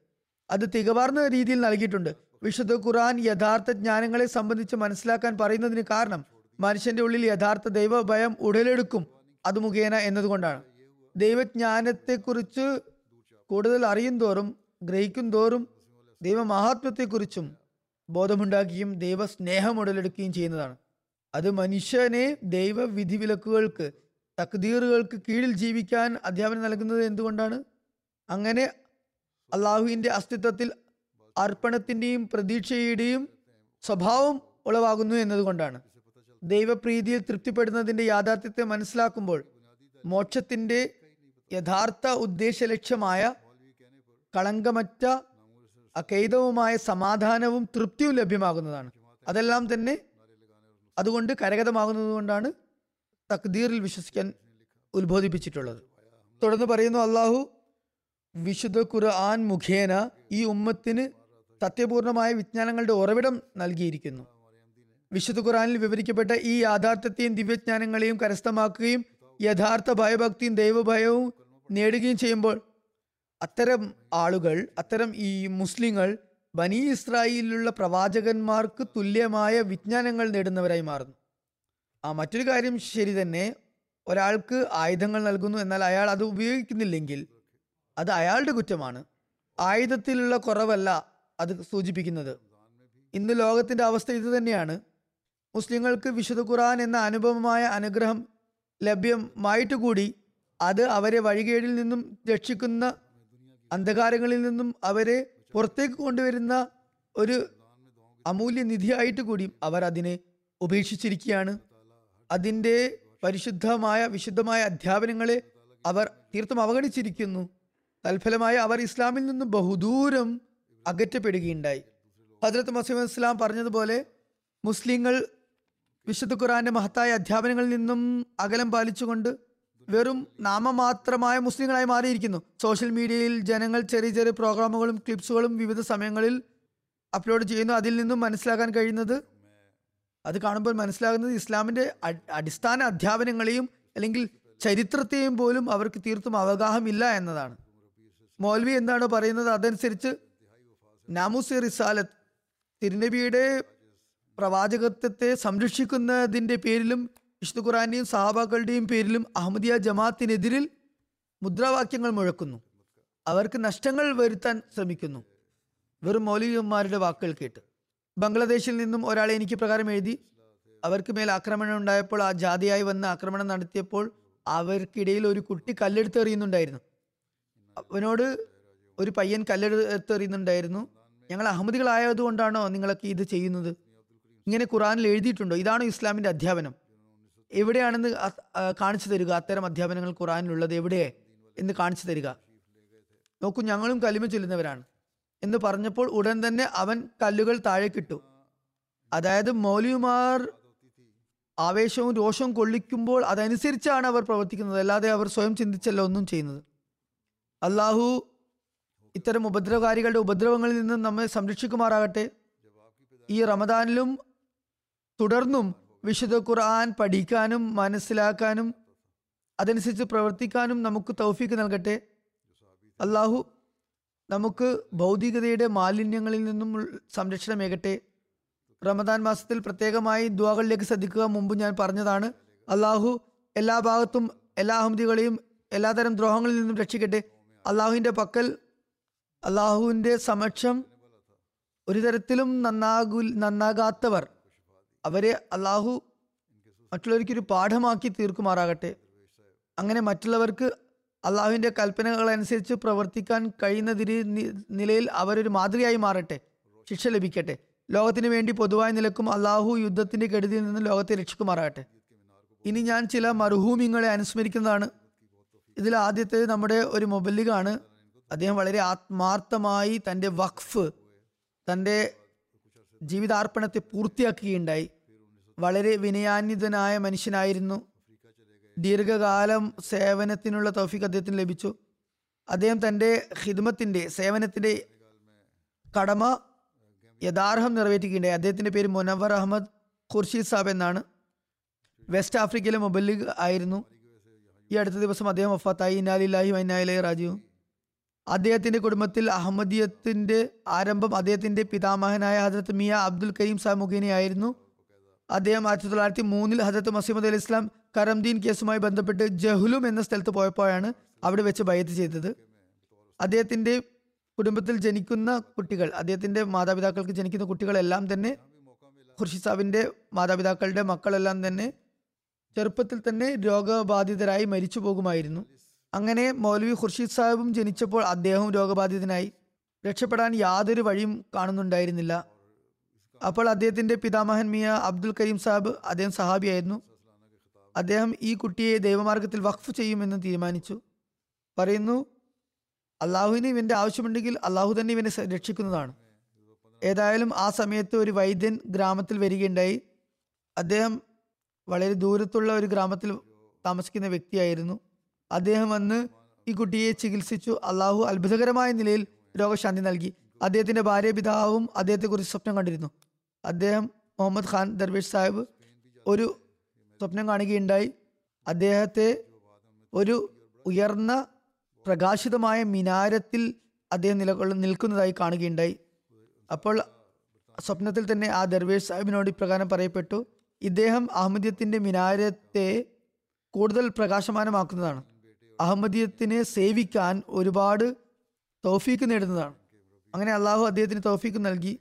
അത് തികവാർന്ന രീതിയിൽ നൽകിയിട്ടുണ്ട്. വിശുദ്ധ ഖുറാൻ യഥാർത്ഥ ജ്ഞാനങ്ങളെ സംബന്ധിച്ച് മനസ്സിലാക്കാൻ പറയുന്നതിന് കാരണം മനുഷ്യന്റെ ഉള്ളിൽ യഥാർത്ഥ ദൈവഭയം ഉടലെടുക്കും. അത് മുഖേന എന്നതുകൊണ്ടാണ്. ദൈവജ്ഞാനത്തെക്കുറിച്ച് കൂടുതൽ അറിയും തോറും ഗ്രഹിക്കും തോറും ദൈവമഹാത്മ്യത്തെക്കുറിച്ചും ബോധമുണ്ടാക്കുകയും ദൈവസ്നേഹം ഉടലെടുക്കുകയും ചെയ്യുന്നതാണ്. അത് മനുഷ്യനെ ദൈവ വിധിവിലക്കുകൾക്ക് തക്തീറുകൾക്ക് കീഴിൽ ജീവിക്കാൻ അധ്യാപനം നൽകുന്നത് എന്തുകൊണ്ടാണ്? അങ്ങനെ അള്ളാഹുവിന്റെ അസ്തിത്വത്തിൽ അർപ്പണത്തിന്റെയും പ്രതീക്ഷയുടെയും സ്വഭാവം ഉളവാകുന്നു എന്നതുകൊണ്ടാണ്. ദൈവപ്രീതിയിൽ തൃപ്തിപ്പെടുന്നതിന്റെ യാഥാർത്ഥ്യത്തെ മനസ്സിലാക്കുമ്പോൾ മോക്ഷത്തിന്റെ യഥാർത്ഥ ഉദ്ദേശ ലക്ഷ്യമായ കളങ്കമറ്റ അകൈതവുമായ സമാധാനവും തൃപ്തിയും ലഭ്യമാകുന്നതാണ്. അതെല്ലാം തന്നെ അതുകൊണ്ട് കരഗതമാകുന്നത് കൊണ്ടാണ് തക്ദീറിൽ വിശ്വസിക്കാൻ ഉത്ബോധിപ്പിച്ചിട്ടുള്ളത്. തുടർന്ന് പറയുന്നു അള്ളാഹു വിശുദ്ധ ഖുർആൻ മുഖേന ഈ ഉമ്മത്തിന് സത്യപൂർണമായ വിജ്ഞാനങ്ങളുടെ ഉറവിടം നൽകിയിരിക്കുന്നു. വിശുദ്ധ ഖുറാനിൽ വിവരിക്കപ്പെട്ട ഈ യാഥാർത്ഥ്യത്തെയും ദിവ്യജ്ഞാനങ്ങളെയും കരസ്ഥമാക്കുകയും യഥാർത്ഥ ഭയഭക്തിയും ദൈവഭയവും നേടുകയും ചെയ്യുമ്പോൾ അത്തരം ആളുകൾ അത്തരം ഈ മുസ്ലിങ്ങൾ ബനി ഇസ്രായേലിലുള്ള പ്രവാചകന്മാർക്ക് തുല്യമായ വിജ്ഞാനങ്ങൾ നേടുന്നവരായി മാറുന്നു. ആ മറ്റൊരു കാര്യം ശരി തന്നെ ഒരാൾക്ക് ആയുധങ്ങൾ നൽകുന്നു എന്നാൽ അയാൾ അത് ഉപയോഗിക്കുന്നില്ലെങ്കിൽ അത് അയാളുടെ കുറ്റമാണ്. ആയുധത്തിലുള്ള കുറവല്ല അത് സൂചിപ്പിക്കുന്നത്. ഇന്ന് ലോകത്തിന്റെ അവസ്ഥ ഇത് മുസ്ലിങ്ങൾക്ക് വിശുദ്ധ ഖുറാൻ എന്ന അനുപമമായ അനുഗ്രഹം ലഭ്യമായിട്ട് കൂടി അത് അവരെ വഴികേടിൽ നിന്നും രക്ഷിക്കുന്ന അന്ധകാരങ്ങളിൽ നിന്നും അവരെ പുറത്തേക്ക് കൊണ്ടുവരുന്ന ഒരു അമൂല്യ നിധിയായിട്ട് കൂടി അവർ അതിനെ ഉപേക്ഷിച്ചിരിക്കുകയാണ്. അതിന്റെ പരിശുദ്ധമായ വിശുദ്ധമായ അധ്യാപനങ്ങളെ അവർ തീർത്തും അവഗണിച്ചിരിക്കുന്നു. തൽഫലമായി അവർ ഇസ്ലാമിൽ നിന്നും ബഹുദൂരം അകറ്റപ്പെടുകയുണ്ടായി. ഹജ്രത്ത് മസീം ഇസ്ലാം പറഞ്ഞതുപോലെ മുസ്ലിങ്ങൾ വിശുദ്ധ ഖുറാന്റെ മഹത്തായ അധ്യാപനങ്ങളിൽ നിന്നും അകലം പാലിച്ചുകൊണ്ട് വെറും നാമമാത്രമായ മുസ്ലിങ്ങളായി മാറിയിരിക്കുന്നു. സോഷ്യൽ മീഡിയയിൽ ജനങ്ങൾ ചെറിയ ചെറിയ പ്രോഗ്രാമുകളും ക്ലിപ്സുകളും വിവിധ സമയങ്ങളിൽ അപ്ലോഡ് ചെയ്യുന്നു. അതിൽ നിന്നും മനസ്സിലാക്കാൻ കഴിയുന്നത് അത് കാണുമ്പോൾ മനസ്സിലാകുന്നത് ഇസ്ലാമിന്റെ അടിസ്ഥാന അധ്യാപനങ്ങളെയും അല്ലെങ്കിൽ ചരിത്രത്തെയും പോലും അവർക്ക് തീർത്തും അവഗാഹമില്ല എന്നതാണ്. മൗലവി എന്താണ് പറയുന്നത് അതനുസരിച്ച് നാമുസി റിസാലത്ത് തിരുനബിയുടെ പ്രവാചകത്വത്തെ സംരക്ഷിക്കുന്നതിന്റെ പേരിലും വിശുദ്ധ ഖുറാന്റെയും സഹാബാക്കളുടെയും പേരിലും അഹമ്മദിയ ജമാഅത്തിനെതിരിൽ മുദ്രാവാക്യങ്ങൾ മുഴക്കുന്നു. അവർക്ക് നഷ്ടങ്ങൾ വരുത്താൻ ശ്രമിക്കുന്നു. വെറും മൗലികന്മാരുടെ വാക്കുകൾ കേട്ട്. ബംഗ്ലാദേശിൽ നിന്നും ഒരാളെ എനിക്ക് പ്രകാരം എഴുതി. അവർക്ക് മേൽ ആക്രമണം ഉണ്ടായപ്പോൾ ആ ജാതിയായി വന്ന് ആക്രമണം നടത്തിയപ്പോൾ അവർക്കിടയിൽ ഒരു കുട്ടി കല്ലെടുത്തെറിയുന്നുണ്ടായിരുന്നു അവനോട് ഒരു പയ്യൻ കല്ലെടുത്തെറിയുന്നുണ്ടായിരുന്നു ഞങ്ങൾ അഹമ്മദികളായതുകൊണ്ടാണോ നിങ്ങളൊക്കെ ഇത് ചെയ്യുന്നത്? ഇങ്ങനെ ഖുറാനിൽ എഴുതിയിട്ടുണ്ടോ? ഇതാണ് ഇസ്ലാമിന്റെ അധ്യാപനം. എവിടെയാണെന്ന് കാണിച്ചു തരിക? അത്തരം അധ്യാപനങ്ങൾ ഖുറാനിലുള്ളത് എവിടെ എന്ന് കാണിച്ചു തരിക. നോക്കൂ ഞങ്ങളും കലിമ ചൊല്ലുന്നവരാണ്. എന്ന് പറഞ്ഞപ്പോൾ ഉടൻ തന്നെ അവൻ കല്ലുകൾ താഴേക്കിട്ടു. അതായത് മൗലിയുമാർ ആവേശവും രോഷവും കൊള്ളിക്കുമ്പോൾ അതനുസരിച്ചാണ് അവർ പ്രവർത്തിക്കുന്നത്. അല്ലാതെ അവർ സ്വയം ചിന്തിച്ചല്ല ഒന്നും ചെയ്യുന്നത്. അള്ളാഹു ഇത്തരം ഉപദ്രവകാരികളുടെ ഉപദ്രവങ്ങളിൽ നിന്ന് നമ്മെ സംരക്ഷിക്കുമാറാകട്ടെ. ഈ റമദാനിലും തുടർന്നും വിശുദ്ധ ഖുർആൻ പഠിക്കാനും മനസ്സിലാക്കാനും അതനുസരിച്ച് പ്രവർത്തിക്കാനും നമുക്ക് തൗഫീക്ക് നൽകട്ടെ. അള്ളാഹു നമുക്ക് ഭൗതികതയുടെ മാലിന്യങ്ങളിൽ നിന്നും സംരക്ഷണമേകട്ടെ. റമദാൻ മാസത്തിൽ പ്രത്യേകമായി ദുവാകളിലേക്ക് ശ്രദ്ധിക്കുക മുമ്പ് ഞാൻ പറഞ്ഞതാണ്. അള്ളാഹു എല്ലാ ഭാഗത്തും എല്ലാ അഹമ്മദികളെയും എല്ലാതരം ദ്രോഹങ്ങളിൽ നിന്നും രക്ഷിക്കട്ടെ. അള്ളാഹുവിന്റെ പക്കൽ അള്ളാഹുവിന്റെ സമക്ഷം ഒരു തരത്തിലും നന്നാകു നന്നാകാത്തവർ അവരെ അള്ളാഹു മറ്റുള്ളവർക്ക് ഒരു പാഠമാക്കി തീർക്കുമാറാകട്ടെ. അങ്ങനെ മറ്റുള്ളവർക്ക് അള്ളാഹുവിന്റെ കൽപ്പനകൾ അനുസരിച്ച് പ്രവർത്തിക്കാൻ കഴിയുന്ന നിലയിൽ അവരൊരു മാതൃകയായി മാറട്ടെ. ശിക്ഷ ലഭിക്കട്ടെ. ലോകത്തിന് വേണ്ടി പൊതുവായ നിലക്കും അള്ളാഹു യുദ്ധത്തിന്റെ കെടുതിയിൽ നിന്ന് ലോകത്തെ രക്ഷിക്കുമാറാകട്ടെ. ഇനി ഞാൻ ചില മർഹൂമിങ്ങളെ അനുസ്മരിക്കുന്നതാണ്. ഇതിൽ ആദ്യത്തേത് നമ്മുടെ ഒരു മൊബല്ലിഗാണ്. അദ്ദേഹം വളരെ ആത്മാർത്ഥമായി തന്റെ വഖഫ് തന്റെ ജീവിതാർപ്പണത്തെ പൂർത്തിയാക്കുകയുണ്ടായി. വളരെ വിനയാന്വിതനായ മനുഷ്യനായിരുന്നു. ദീർഘകാലം സേവനത്തിനുള്ള തൗഫീഖ് അദ്ദേഹത്തിന് ലഭിച്ചു. അദ്ദേഹം തന്റെ ഹിദ്മത്തിന്റെ സേവനത്തിന്റെ കടമ യഥാർഹം നിറവേറ്റുകയുണ്ടായി അദ്ദേഹത്തിന്റെ പേര് മുനവർ അഹമ്മദ് ഖുർഷീദ് സാബ് എന്നാണ്. വെസ്റ്റ് ആഫ്രിക്കയിലെ മൊബല്ലിഗ് ആയിരുന്നു. ഈ അടുത്ത ദിവസം അദ്ദേഹം വഫാത്തായി. ഇനാലില്ലാഹി വൈനാലി രാജു അദ്ദേഹത്തിന്റെ കുടുംബത്തിൽ അഹമ്മദിയത്തിന്റെ ആരംഭം അദ്ദേഹത്തിന്റെ പിതാമഹനായ ഹജരത്ത് മിയ അബ്ദുൽ കരീം സാബ് മുഖേനയായിരുന്നു. അദ്ദേഹം ആയിരത്തി തൊള്ളായിരത്തി മൂന്നിൽ ഹജരത്ത് മസീമദ് അലി ഇസ്ലാം കരംദീൻ കേസുമായി ബന്ധപ്പെട്ട് ജഹ്ലും എന്ന സ്ഥലത്ത് പോയപ്പോഴാണ് അവിടെ വെച്ച് ബയത്ത് ചെയ്തത്. അദ്ദേഹത്തിന്റെ കുടുംബത്തിൽ ജനിക്കുന്ന കുട്ടികൾ അദ്ദേഹത്തിന്റെ മാതാപിതാക്കൾക്ക് ജനിക്കുന്ന കുട്ടികളെല്ലാം തന്നെ ഖുർഷിദ് സാബിന്റെ മാതാപിതാക്കളുടെ മക്കളെല്ലാം തന്നെ ചെറുപ്പത്തിൽ തന്നെ രോഗബാധിതരായി മരിച്ചു പോകുമായിരുന്നു അങ്ങനെ മൗലവി ഖുർഷീദ് സാഹിബും ജനിച്ചപ്പോൾ അദ്ദേഹവും രോഗബാധിതനായി. രക്ഷപ്പെടാൻ യാതൊരു വഴിയും കാണുന്നുണ്ടായിരുന്നില്ല. അപ്പോൾ അദ്ദേഹത്തിന്റെ പിതാമഹൻ മിയ അബ്ദുൽ കരീം സാഹിബ് അദ്ദേഹം സഹാബിയായിരുന്നു. അദ്ദേഹം ഈ കുട്ടിയെ ദൈവമാർഗത്തിൽ വഖഫ് ചെയ്യുമെന്ന് തീരുമാനിച്ചു. പറയുന്നു അള്ളാഹുവിന് ഇവന്റെ ആവശ്യമുണ്ടെങ്കിൽ അള്ളാഹു തന്നെ ഇവനെ രക്ഷിക്കുന്നതാണ്. ഏതായാലും ആ സമയത്ത് ഒരു വൈദ്യൻ ഗ്രാമത്തിൽ വരികയുണ്ടായി. അദ്ദേഹം വളരെ ദൂരത്തുള്ള ഒരു ഗ്രാമത്തിൽ താമസിക്കുന്ന വ്യക്തിയായിരുന്നു. അദ്ദേഹം വന്ന് ഈ കുട്ടിയെ ചികിത്സിച്ചു. അള്ളാഹു അത്ഭുതകരമായ നിലയിൽ രോഗശാന്തി നൽകി. അദ്ദേഹത്തിന്റെ ഭാര്യ പിതാവും അദ്ദേഹത്തെക്കുറിച്ച് സ്വപ്നം കണ്ടിരുന്നു. അദ്ദേഹം മുഹമ്മദ് ഖാൻ ദർവേഷ് സാഹിബ് ഒരു സ്വപ്നം കാണുകയുണ്ടായി. അദ്ദേഹത്തെ ഒരു ഉയർന്ന പ്രകാശിതമായ മിനാരത്തിൽ അദ്ദേഹം നിലകൊള്ള നിൽക്കുന്നതായി കാണുകയുണ്ടായി. അപ്പോൾ സ്വപ്നത്തിൽ തന്നെ ആ ദർവേഷ് സാഹിബിനോട് ഇപ്രകാരം പറയപ്പെട്ടു ഇദ്ദേഹം അഹമ്മദിയത്തിന്റെ മിനാരത്തെ കൂടുതൽ പ്രകാശമാനമാക്കുന്നതാണ്. അഹമ്മദിയത്തിനെ സേവിക്കാൻ ഒരുപാട് തൗഫീക്ക് നേടുന്നതാണ്. അങ്ങനെ അള്ളാഹു അദ്ദേഹത്തിന് തൗഫീക്ക് നൽകി.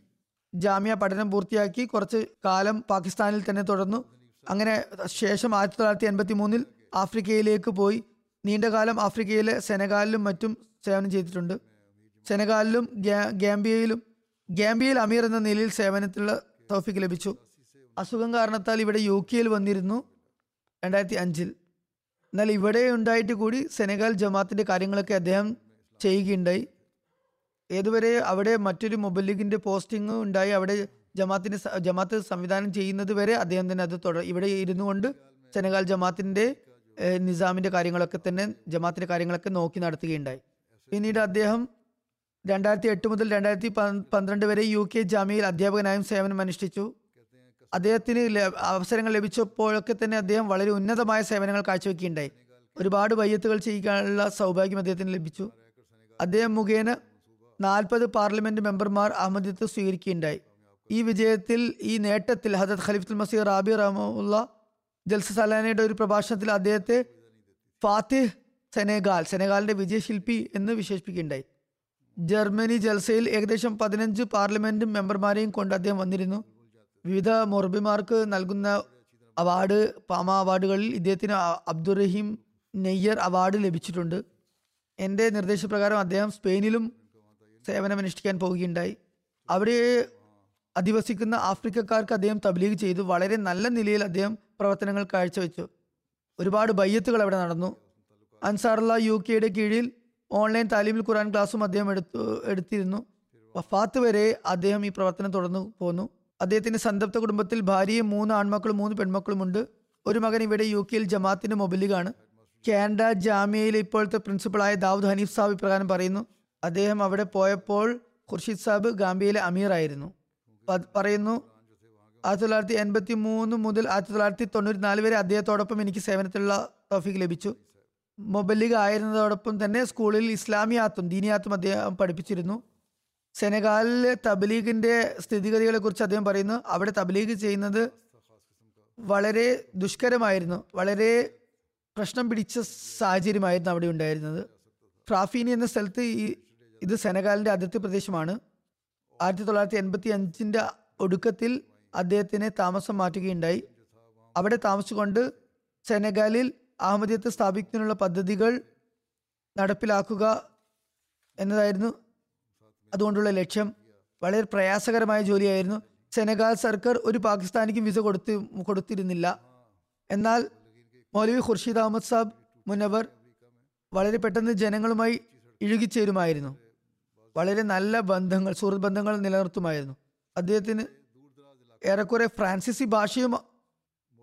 ജാമ്യ പഠനം പൂർത്തിയാക്കി. കുറച്ച് കാലം പാകിസ്ഥാനിൽ തന്നെ തുടർന്നു. അങ്ങനെ ശേഷം ആയിരത്തി തൊള്ളായിരത്തി എൺപത്തി മൂന്നിൽ ആഫ്രിക്കയിലേക്ക് പോയി. നീണ്ടകാലം ആഫ്രിക്കയിലെ സെനഗാലിലും മറ്റും സേവനം ചെയ്തിട്ടുണ്ട്. സെനഗാലിലും ഗാംബിയയിലും ഗാംബിയയിൽ അമീർ എന്ന നിലയിൽ സേവനത്തിലുള്ള തൗഫീക്ക് ലഭിച്ചു. അസുഖം കാരണത്താൽ ഇവിടെ യു കെയിൽ വന്നിരുന്നു രണ്ടായിരത്തി അഞ്ചിൽ എന്നാൽ ഇവിടെ ഉണ്ടായിട്ട് കൂടി സെനഗാൽ ജമാത്തിന്റെ കാര്യങ്ങളൊക്കെ അദ്ദേഹം ചെയ്യുകയുണ്ടായി. ഏതുവരെ അവിടെ മറ്റൊരു മൊബൈൽ ലീഗിന്റെ പോസ്റ്റിംഗ് ഉണ്ടായി അവിടെ ജമാത്തിന് ജമാത്ത് സംവിധാനം ചെയ്യുന്നത് വരെ അദ്ദേഹം തന്നെ അത് തുടർ ഇവിടെ ഇരുന്നു കൊണ്ട് സെനഗാൽ ജമാത്തിന്റെ നിസാമിന്റെ കാര്യങ്ങളൊക്കെ തന്നെ ജമാത്തിന്റെ കാര്യങ്ങളൊക്കെ നോക്കി നടത്തുകയുണ്ടായി. പിന്നീട് അദ്ദേഹം രണ്ടായിരത്തി എട്ട് മുതൽ രണ്ടായിരത്തി പന്ത്രണ്ട് വരെ യു കെ ജാമ്യയിൽ അധ്യാപകനായും സേവനം അനുഷ്ഠിച്ചു അദ്ദേഹത്തിന് അവസരങ്ങൾ ലഭിച്ചപ്പോഴൊക്കെ തന്നെ അദ്ദേഹം വളരെ ഉന്നതമായ സേവനങ്ങൾ കാഴ്ചവെക്കുകയുണ്ടായി. ഒരുപാട് വയ്യത്തുകൾ ചെയ്യാനുള്ള സൗഭാഗ്യം അദ്ദേഹത്തിന് ലഭിച്ചു. അദ്ദേഹം മുഖേന നാൽപ്പത് പാർലമെന്റ് മെമ്പർമാർ അഹമ്മദിയത്ത് സ്വീകരിക്കുകയുണ്ടായി. ഈ വിജയത്തിൽ ഈ നേട്ടത്തിൽ ഹജത് ഖലീഫുൽ മസീർ റാബി റഹമുല്ല ജൽസ സലാനയുടെ ഒരു പ്രഭാഷണത്തിൽ അദ്ദേഹത്തെ ഫാത്തിഹ് സെനേഗാൽ സെനഗാലിന്റെ വിജയശില്പി എന്ന് വിശേഷിപ്പിക്കുകയുണ്ടായി. ജർമ്മനി ജൽസയിൽ ഏകദേശം പതിനഞ്ച് പാർലമെന്റ് മെമ്പർമാരെയും കൊണ്ട് അദ്ദേഹം വന്നിരുന്നു. വിവിധ മൊറബിമാർക്ക് നൽകുന്ന അവാർഡ് പാമ അവാർഡുകളിൽ ഇദ്ദേഹത്തിന് അബ്ദുറഹീം നെയ്യർ അവാർഡ് ലഭിച്ചിട്ടുണ്ട്. എന്റെ നിർദ്ദേശപ്രകാരം അദ്ദേഹം സ്പെയിനിലും സേവനമനുഷ്ഠിക്കാൻ പോവുകയുണ്ടായി. അവിടെ അധിവസിക്കുന്ന ആഫ്രിക്കക്കാർക്ക് അദ്ദേഹം തബ്ലീഗ് ചെയ്തു. വളരെ നല്ല നിലയിൽ അദ്ദേഹം പ്രവർത്തനങ്ങൾ കാഴ്ചവെച്ചു. ഒരുപാട് ബയ്യത്തുകൾ അവിടെ നടന്നു. അൻസാറുള്ള യു കെയുടെ കീഴിൽ ഓൺലൈൻ താലീമിൽ ഖുറാൻ ക്ലാസ്സും അദ്ദേഹം എടുത്തു എടുത്തിരുന്നു. വഫാത്ത് വരെ അദ്ദേഹം ഈ പ്രവർത്തനം തുടർന്നു പോന്നു. അദ്ദേഹത്തിന്റെ സന്തപ്ത കുടുംബത്തിൽ ഭാര്യയും മൂന്ന് ആൺമക്കളും മൂന്ന് പെൺമക്കളുമുണ്ട് ഒരു മകൻ ഇവിടെ യു കെയിൽ ജമാത്തിന്റെ മൊബിലിഗാണ് കാനഡ ജാമ്യയിലെ ഇപ്പോഴത്തെ പ്രിൻസിപ്പളായ ദാവൂദ് ഹനീഫ് സാബ് ഇപ്രകാരം പറയുന്നു അദ്ദേഹം അവിടെ പോയപ്പോൾ ഖുർഷിദ് സാബ് ഗാംബിയയിലെ അമീർ ആയിരുന്നു. പറയുന്നു ആയിരത്തി തൊള്ളായിരത്തി എൺപത്തി മൂന്ന് മുതൽ ആയിരത്തി തൊള്ളായിരത്തി തൊണ്ണൂറ്റി നാല് വരെ അദ്ദേഹത്തോടൊപ്പം എനിക്ക് സേവനത്തിലുള്ള തോഫിക്ക് ലഭിച്ചു. മൊബൈലിക ആയിരുന്നതോടൊപ്പം തന്നെ സ്കൂളിൽ ഇസ്ലാമിയാത്തും ദീനിയാത്തും അദ്ദേഹം പഠിപ്പിച്ചിരുന്നു. സെനഗാലിലെ തബ്ലീഗിന്റെ സ്ഥിതിഗതികളെ കുറിച്ച് അദ്ദേഹം പറയുന്നു. അവിടെ തബ്ലീഗ് ചെയ്യുന്നത് വളരെ ദുഷ്കരമായിരുന്നു. വളരെ പ്രശ്നം പിടിച്ച സാഹചര്യമായിരുന്നു അവിടെ ഉണ്ടായിരുന്നത്. ട്രാഫീനി എന്ന സ്ഥലത്ത് ഈ ഇത് സെനഗാലിന്റെ അതിർത്തി പ്രദേശമാണ്. ആയിരത്തി തൊള്ളായിരത്തി എൺപത്തി അഞ്ചിന്റെ ഒടുക്കത്തിൽ അദ്ദേഹത്തിനെ താമസം മാറ്റുകയുണ്ടായി. അവിടെ താമസിച്ചുകൊണ്ട് സെനഗാലിൽ അഹമ്മദിയത്ത് സ്ഥാപിക്കുന്നതിനുള്ള പദ്ധതികൾ നടപ്പിലാക്കുക എന്നതായിരുന്നു അതുകൊണ്ടുള്ള ലക്ഷ്യം വളരെ പ്രയാസകരമായ ജോലിയായിരുന്നു. സെനഗാൽ സർക്കാർ ഒരു പാകിസ്ഥാനിക്കും വിസ കൊടുത്തി കൊടുത്തിരുന്നില്ല. എന്നാൽ മൗലവി ഖുർഷീദ് അഹമ്മദ് സാബ് മുന്നവർ വളരെ പെട്ടെന്ന് ജനങ്ങളുമായി ഇഴുകിച്ചേരുമായിരുന്നു. വളരെ നല്ല ബന്ധങ്ങൾ സുഹൃത്ത് ബന്ധങ്ങൾ നിലനിർത്തുമായിരുന്നു. അദ്ദേഹത്തിന് ഏറെക്കുറെ ഫ്രാൻസിസി ഭാഷയും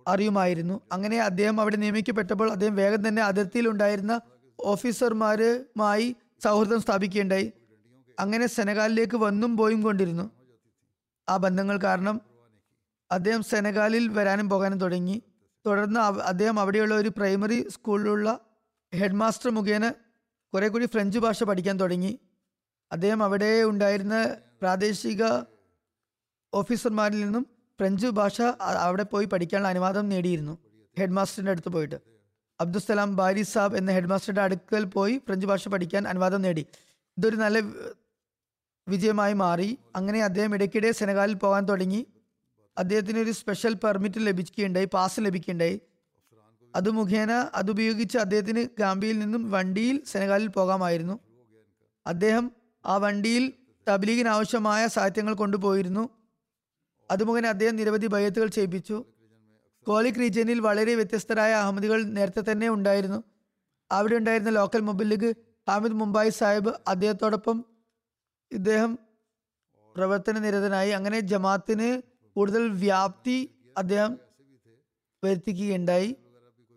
അറിയുമായിരുന്നു. അങ്ങനെ അദ്ദേഹം അവിടെ നിയമിക്കപ്പെട്ടപ്പോൾ അദ്ദേഹം വേഗം തന്നെ അതിർത്തിയിൽ ഉണ്ടായിരുന്ന ഓഫീസർമാരുമായി സൗഹൃദം സ്ഥാപിക്കുകയുണ്ടായി. അങ്ങനെ സെനഗാലിലേക്ക് വന്നും പോയും കൊണ്ടിരുന്നു. ആ ബന്ധങ്ങൾ കാരണം അദ്ദേഹം സെനഗാലിൽ വരാനും പോകാനും തുടങ്ങി. തുടർന്ന് അദ്ദേഹം അവിടെയുള്ള ഒരു പ്രൈമറി സ്കൂളിലുള്ള ഹെഡ് മാസ്റ്റർ മുഖേന കുറെ കൂടി ഫ്രഞ്ച് ഭാഷ പഠിക്കാൻ തുടങ്ങി. അദ്ദേഹം അവിടെ ഉണ്ടായിരുന്ന പ്രാദേശിക ഓഫീസർമാരിൽ നിന്നും ഫ്രഞ്ച് ഭാഷ അവിടെ പോയി പഠിക്കാനുള്ള അനുവാദം നേടിയിരുന്നു ഹെഡ് മാസ്റ്ററിന്റെ അടുത്ത് പോയിട്ട്. അബ്ദുസ്സലാം ബാരി സാബ് എന്ന ഹെഡ് അടുക്കൽ പോയി ഫ്രഞ്ച് ഭാഷ പഠിക്കാൻ അനുവാദം നേടി. ഇതൊരു നല്ല വിജയമായി മാറി. അങ്ങനെ അദ്ദേഹം ഇടയ്ക്കിടെ സെനഗാലിൽ പോകാൻ തുടങ്ങി. അദ്ദേഹത്തിന് ഒരു സ്പെഷ്യൽ പെർമിറ്റ് ലഭിക്കുകയുണ്ടായി പാസ് ലഭിക്കുകയുണ്ടായി. അത് മുഖേന അതുപയോഗിച്ച് അദ്ദേഹത്തിന് ഗാംബിയിൽ നിന്നും വണ്ടിയിൽ സെനഗാലിൽ പോകാമായിരുന്നു. അദ്ദേഹം ആ വണ്ടിയിൽ തബ്ലീഗിന് ആവശ്യമായ സാഹിത്യങ്ങൾ കൊണ്ടുപോയിരുന്നു. അത് മുഖേന അദ്ദേഹം നിരവധി ബയ്യത്തുകൾ ചെയ്യിപ്പിച്ചു. കോലിക് റീജിയനിൽ വളരെ വ്യത്യസ്തരായ അഹമ്മദികൾ നേരത്തെ തന്നെ ഉണ്ടായിരുന്നു. അവിടെ ഉണ്ടായിരുന്ന ലോക്കൽ മൊബൈൽ ഹാമിദ് മുംബൈ സാഹിബ് അദ്ദേഹത്തോടൊപ്പം ഇദ്ദേഹം പ്രവർത്തന നിരതനായി അങ്ങനെ ജമാത്തിന് കൂടുതൽ വ്യാപ്തി അദ്ദേഹം വരുത്തിക്കുകയുണ്ടായി.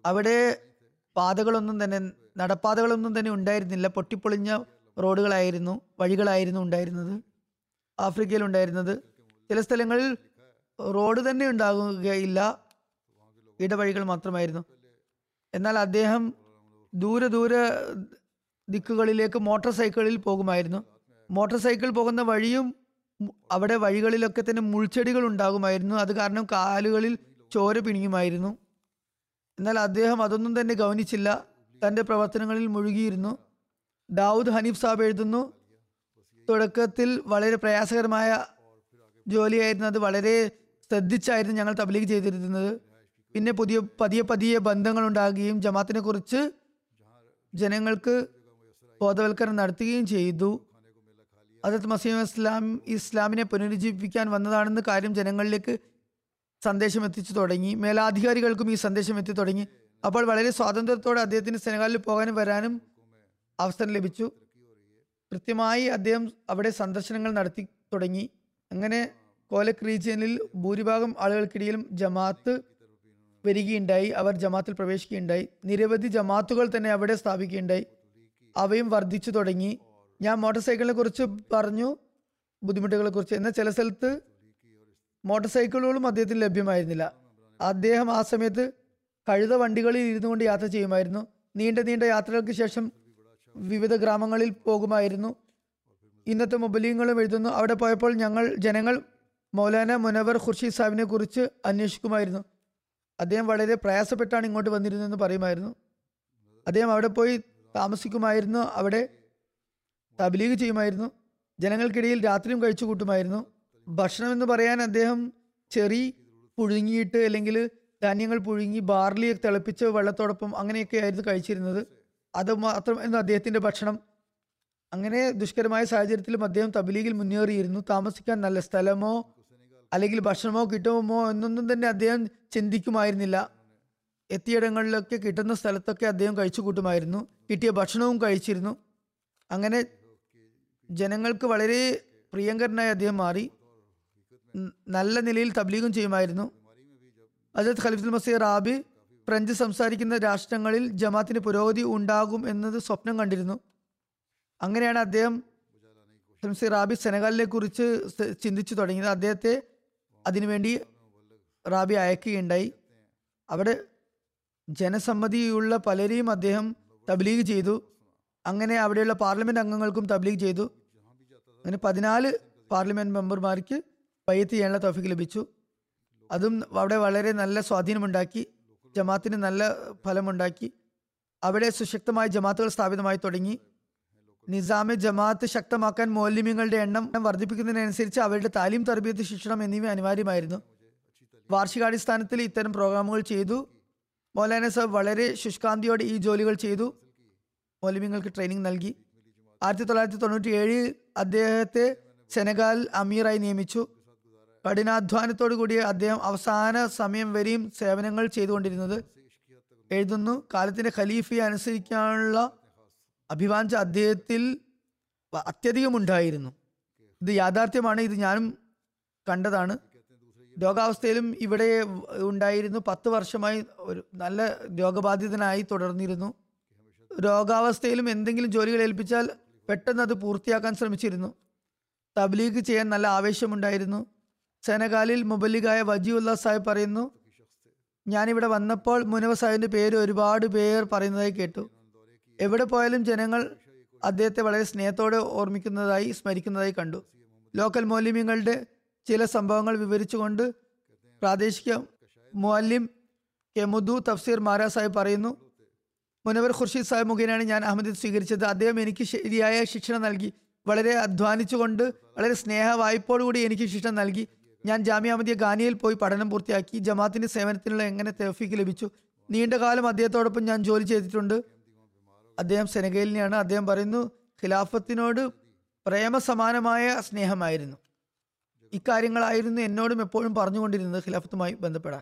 അവിടെ പാതകളൊന്നും തന്നെ നടപ്പാതകളൊന്നും തന്നെ ഉണ്ടായിരുന്നില്ല. പൊട്ടിപ്പൊളിഞ്ഞ റോഡുകളായിരുന്നു വഴികളായിരുന്നു ഉണ്ടായിരുന്നത് ആഫ്രിക്കയിൽ ഉണ്ടായിരുന്നത് ചില സ്ഥലങ്ങളിൽ റോഡ് തന്നെ ഉണ്ടാകുകയില്ല ഇടവഴികൾ മാത്രമായിരുന്നു. എന്നാൽ അദ്ദേഹം ദൂരെ ദൂരെ ദിക്കുകളിലേക്ക് മോട്ടോർ സൈക്കിളിൽ പോകുമായിരുന്നു. മോട്ടോർ സൈക്കിൾ പോകുന്ന വഴിയും അവിടെ വഴികളിലൊക്കെ തന്നെ മുൾച്ചെടികൾ ഉണ്ടാകുമായിരുന്നു. അത് കാരണം കാലുകളിൽ ചോര പിണിയുമായിരുന്നു. എന്നാൽ അദ്ദേഹം അതൊന്നും തന്നെ ഗൗനിച്ചില്ല. തന്റെ പ്രവർത്തനങ്ങളിൽ മുഴുകിയിരുന്നു. ദാവൂദ് ഹനീഫ് സാബ് എഴുതുന്നു തുടക്കത്തിൽ വളരെ പ്രയാസകരമായ ജോലിയായിരുന്നു. അത് വളരെ ശ്രദ്ധിച്ചായിരുന്നു ഞങ്ങൾ തബ്ലീഗ് ചെയ്തിരുന്നത്. പിന്നെ പുതിയ പതിയെ പതിയെ ബന്ധങ്ങൾ ഉണ്ടാകുകയും ജമാത്തിനെ കുറിച്ച് ജനങ്ങൾക്ക് ബോധവൽക്കരണം നടത്തുകയും ചെയ്തു. അതത് മസീം ഇസ്ലാം ഇസ്ലാമിനെ പുനരുജ്ജീവിപ്പിക്കാൻ വന്നതാണെന്ന് കാര്യം ജനങ്ങളിലേക്ക് സന്ദേശം എത്തിച്ചു തുടങ്ങി. മേലാധികാരികൾക്കും ഈ സന്ദേശം എത്തി തുടങ്ങി. അപ്പോൾ വളരെ സ്വാതന്ത്ര്യത്തോടെ അദ്ദേഹത്തിന് സെനഗാലിൽ പോകാനും വരാനും അവസരം ലഭിച്ചു. കൃത്യമായി അദ്ദേഹം അവിടെ സന്ദർശനങ്ങൾ നടത്തി തുടങ്ങി. അങ്ങനെ കോലക് റീജിയനിൽ ഭൂരിഭാഗം ആളുകൾക്കിടയിലും ജമാഅത്ത് വരികയുണ്ടായി. അവർ ജമാത്തിൽ പ്രവേശിക്കുകയുണ്ടായി. നിരവധി ജമാത്തുകൾ തന്നെ അവിടെ സ്ഥാപിക്കുകയുണ്ടായി. അവയും വർദ്ധിച്ചു തുടങ്ങി. ഞാൻ മോട്ടോർ സൈക്കിളിനെ കുറിച്ച് പറഞ്ഞു ബുദ്ധിമുട്ടുകളെ കുറിച്ച്. എന്നാൽ ചില സ്ഥലത്ത് മോട്ടോർ സൈക്കിളുകളും അദ്ദേഹത്തിന് ലഭ്യമായിരുന്നില്ല. അദ്ദേഹം ആ സമയത്ത് കഴുത വണ്ടികളിൽ ഇരുന്നു കൊണ്ട് യാത്ര ചെയ്യുമായിരുന്നു. നീണ്ട നീണ്ട യാത്രകൾക്ക് ശേഷം വിവിധ ഗ്രാമങ്ങളിൽ പോകുമായിരുന്നു. ഇന്നത്തെ മൊബൈലിങ്ങളും എഴുതുന്നു. അവിടെ പോയപ്പോൾ ഞങ്ങൾ ജനങ്ങൾ മൗലാന മുനവർ ഖുർഷീദ് സാഹിബിനെ കുറിച്ച് അന്വേഷിക്കുമായിരുന്നു. അദ്ദേഹം വളരെ പ്രയാസപ്പെട്ടാണ് ഇങ്ങോട്ട് വന്നിരുന്നതെന്ന് പറയുമായിരുന്നു. അദ്ദേഹം അവിടെ പോയി താമസിക്കുമായിരുന്നു. അവിടെ തബ്ലീഗ് ചെയ്യുമായിരുന്നു. ജനങ്ങൾക്കിടയിൽ രാത്രിയും കഴിച്ചു കൂട്ടുമായിരുന്നു. ഭക്ഷണം എന്ന് പറയാൻ അദ്ദേഹം ചെറി പുഴുങ്ങിയിട്ട് അല്ലെങ്കിൽ ധാന്യങ്ങൾ പുഴുങ്ങി ബാർലി തിളപ്പിച്ച് വെള്ളത്തോടൊപ്പം അങ്ങനെയൊക്കെ ആയിരുന്നു കഴിച്ചിരുന്നത്. അത് മാത്രമായിരുന്നു അദ്ദേഹത്തിന്റെ ഭക്ഷണം. അങ്ങനെ ദുഷ്കരമായ സാഹചര്യത്തിലും അദ്ദേഹം തബ്ലീഗിൽ മുന്നേറിയിരുന്നു. താമസിക്കാൻ നല്ല സ്ഥലമോ അല്ലെങ്കിൽ ഭക്ഷണമോ കിട്ടുമോ എന്നൊന്നും തന്നെ അദ്ദേഹം ചിന്തിക്കുമായിരുന്നില്ല. എത്തിയിടങ്ങളിലൊക്കെ കിട്ടുന്ന സ്ഥലത്തൊക്കെ അദ്ദേഹം കഴിച്ചു കൂട്ടുമായിരുന്നു. കിട്ടിയ ഭക്ഷണവും കഴിച്ചിരുന്നു. അങ്ങനെ ജനങ്ങൾക്ക് വളരെ പ്രിയങ്കരനായി അദ്ദേഹം മാറി. നല്ല നിലയിൽ തബ്ലീഗും ചെയ്യുമായിരുന്നു. അജത് ഖലീഫുൽ മസീർ റാബി ഫ്രഞ്ച് സംസാരിക്കുന്ന രാഷ്ട്രങ്ങളിൽ ജമാത്തിന് പുരോഗതി ഉണ്ടാകും എന്നത് സ്വപ്നം കണ്ടിരുന്നു. അങ്ങനെയാണ് അദ്ദേഹം മസീർ റാബി സെനഗാലിനെ കുറിച്ച് ചിന്തിച്ചു തുടങ്ങിയത്. അദ്ദേഹത്തെ അതിനുവേണ്ടി റാബി അയക്കുകയുണ്ടായി. അവിടെ ജനസമ്മതിയുള്ള പലരെയും അദ്ദേഹം തബ്ലീഗ് ചെയ്തു. അങ്ങനെ അവിടെയുള്ള പാർലമെന്റ് അംഗങ്ങൾക്കും തബ്ലീഗ് ചെയ്തു. അങ്ങനെ പതിനാല് പാർലമെന്റ് മെമ്പർമാർക്ക് പയ്യത്ത് ചെയ്യാനുള്ള തോഫിക്ക് ലഭിച്ചു. അതും അവിടെ വളരെ നല്ല സ്വാധീനമുണ്ടാക്കി ജമാത്തിന് നല്ല ഫലമുണ്ടാക്കി. അവിടെ സുശക്തമായ ജമാത്തുകൾ സ്ഥാപിതമായി തുടങ്ങി. നിസാമെ ജമാഅത്ത് ശക്തമാക്കാൻ മൗല്യമ്യങ്ങളുടെ എണ്ണം വർദ്ധിപ്പിക്കുന്നതിനനുസരിച്ച് അവരുടെ താലീം തർബീയത്ത് ശിക്ഷണം എന്നിവ അനിവാര്യമായിരുന്നു. വാർഷികാടിസ്ഥാനത്തിൽ ഇത്തരം പ്രോഗ്രാമുകൾ ചെയ്തു. മൗലാന സാബ് വളരെ ശുഷ്കാന്തിയോടെ ഈ ജോലികൾ ചെയ്തു. മൗലമ്യങ്ങൾക്ക് ട്രെയിനിങ് നൽകി. ആയിരത്തി തൊള്ളായിരത്തി തൊണ്ണൂറ്റി ഏഴിൽ അദ്ദേഹത്തെ സെനഗാൽ അമീറായി നിയമിച്ചു. കഠിനാധ്വാനത്തോടു കൂടി അദ്ദേഹം അവസാന സമയം വരെയും സേവനങ്ങൾ ചെയ്തുകൊണ്ടിരുന്നത്. എഴുതുന്നു കാലത്തിന്റെ ഖലീഫയെ അനുസരിക്കാനുള്ള അഭിവാഞ്ച അദ്ദേഹത്തിൽ വ- അത്യധികം ഉണ്ടായിരുന്നു ഇത് യാഥാർത്ഥ്യമാണ് ഇത് ഞാനും കണ്ടതാണ്. രോഗാവസ്ഥയിലും ഇവിടെ ഉണ്ടായിരുന്നു. പത്ത് വർഷമായി ഒരു നല്ല രോഗബാധിതനായി തുടർന്നിരുന്നു. രോഗാവസ്ഥയിലും എന്തെങ്കിലും ജോലികൾ ഏൽപ്പിച്ചാൽ പെട്ടെന്ന് അത് പൂർത്തിയാക്കാൻ ശ്രമിച്ചിരുന്നു. തബ്ലീഗ് ചെയ്യാൻ നല്ല ആവേശമുണ്ടായിരുന്നു. സെനഗാലിൽ മുബല്ലിഗായ വജിഉല്ല സാഹിബ് പറയുന്നു ഞാനിവിടെ വന്നപ്പോൾ മുനവ സാഹിബിന്റെ പേര് ഒരുപാട് പേർ പറയുന്നതായി കേട്ടു. എവിടെ പോയാലും ജനങ്ങൾ അദ്ദേഹത്തെ വളരെ സ്നേഹത്തോടെ ഓർമ്മിക്കുന്നതായി സ്മരിക്കുന്നതായി കണ്ടു. ലോക്കൽ മൗലിമ്യങ്ങളുടെ ചില സംഭവങ്ങൾ വിവരിച്ചുകൊണ്ട് പ്രാദേശിക മുഅല്ലിം കെമുദു തഫ്സീർ മാരാ സാഹിബ് പറയുന്നു മുനവർ ഖുർഷീദ് സാഹിബ് മുഖേനയാണ് ഞാൻ അഹമ്മദ് സ്വീകരിച്ചത്. അദ്ദേഹം എനിക്ക് ശരിയായ ശിക്ഷണം നൽകി. വളരെ അധ്വാനിച്ചുകൊണ്ട് വളരെ സ്നേഹ വായ്പോടുകൂടി എനിക്ക് ശിക്ഷണം നൽകി. ഞാൻ ജാമ്യ അഹമ്മദിയ ഗാനിയിൽ പോയി പഠനം പൂർത്തിയാക്കി. ജമാത്തിന്റെ സേവനത്തിനുള്ള എങ്ങനെ തെഫീക്ക് ലഭിച്ചു? നീണ്ടകാലം അദ്ദേഹത്തോടൊപ്പം ഞാൻ ജോലി ചെയ്തിട്ടുണ്ട്. അദ്ദേഹം സെനഗലിനെയാണ് അദ്ദേഹം പറയുന്നു ഖിലാഫത്തിനോട് പ്രേമസമാനമായ സ്നേഹമായിരുന്നു. ഇക്കാര്യങ്ങളായിരുന്നു എന്നോടും എപ്പോഴും പറഞ്ഞുകൊണ്ടിരുന്നത് ഖിലാഫത്തുമായി ബന്ധപ്പെടാൻ.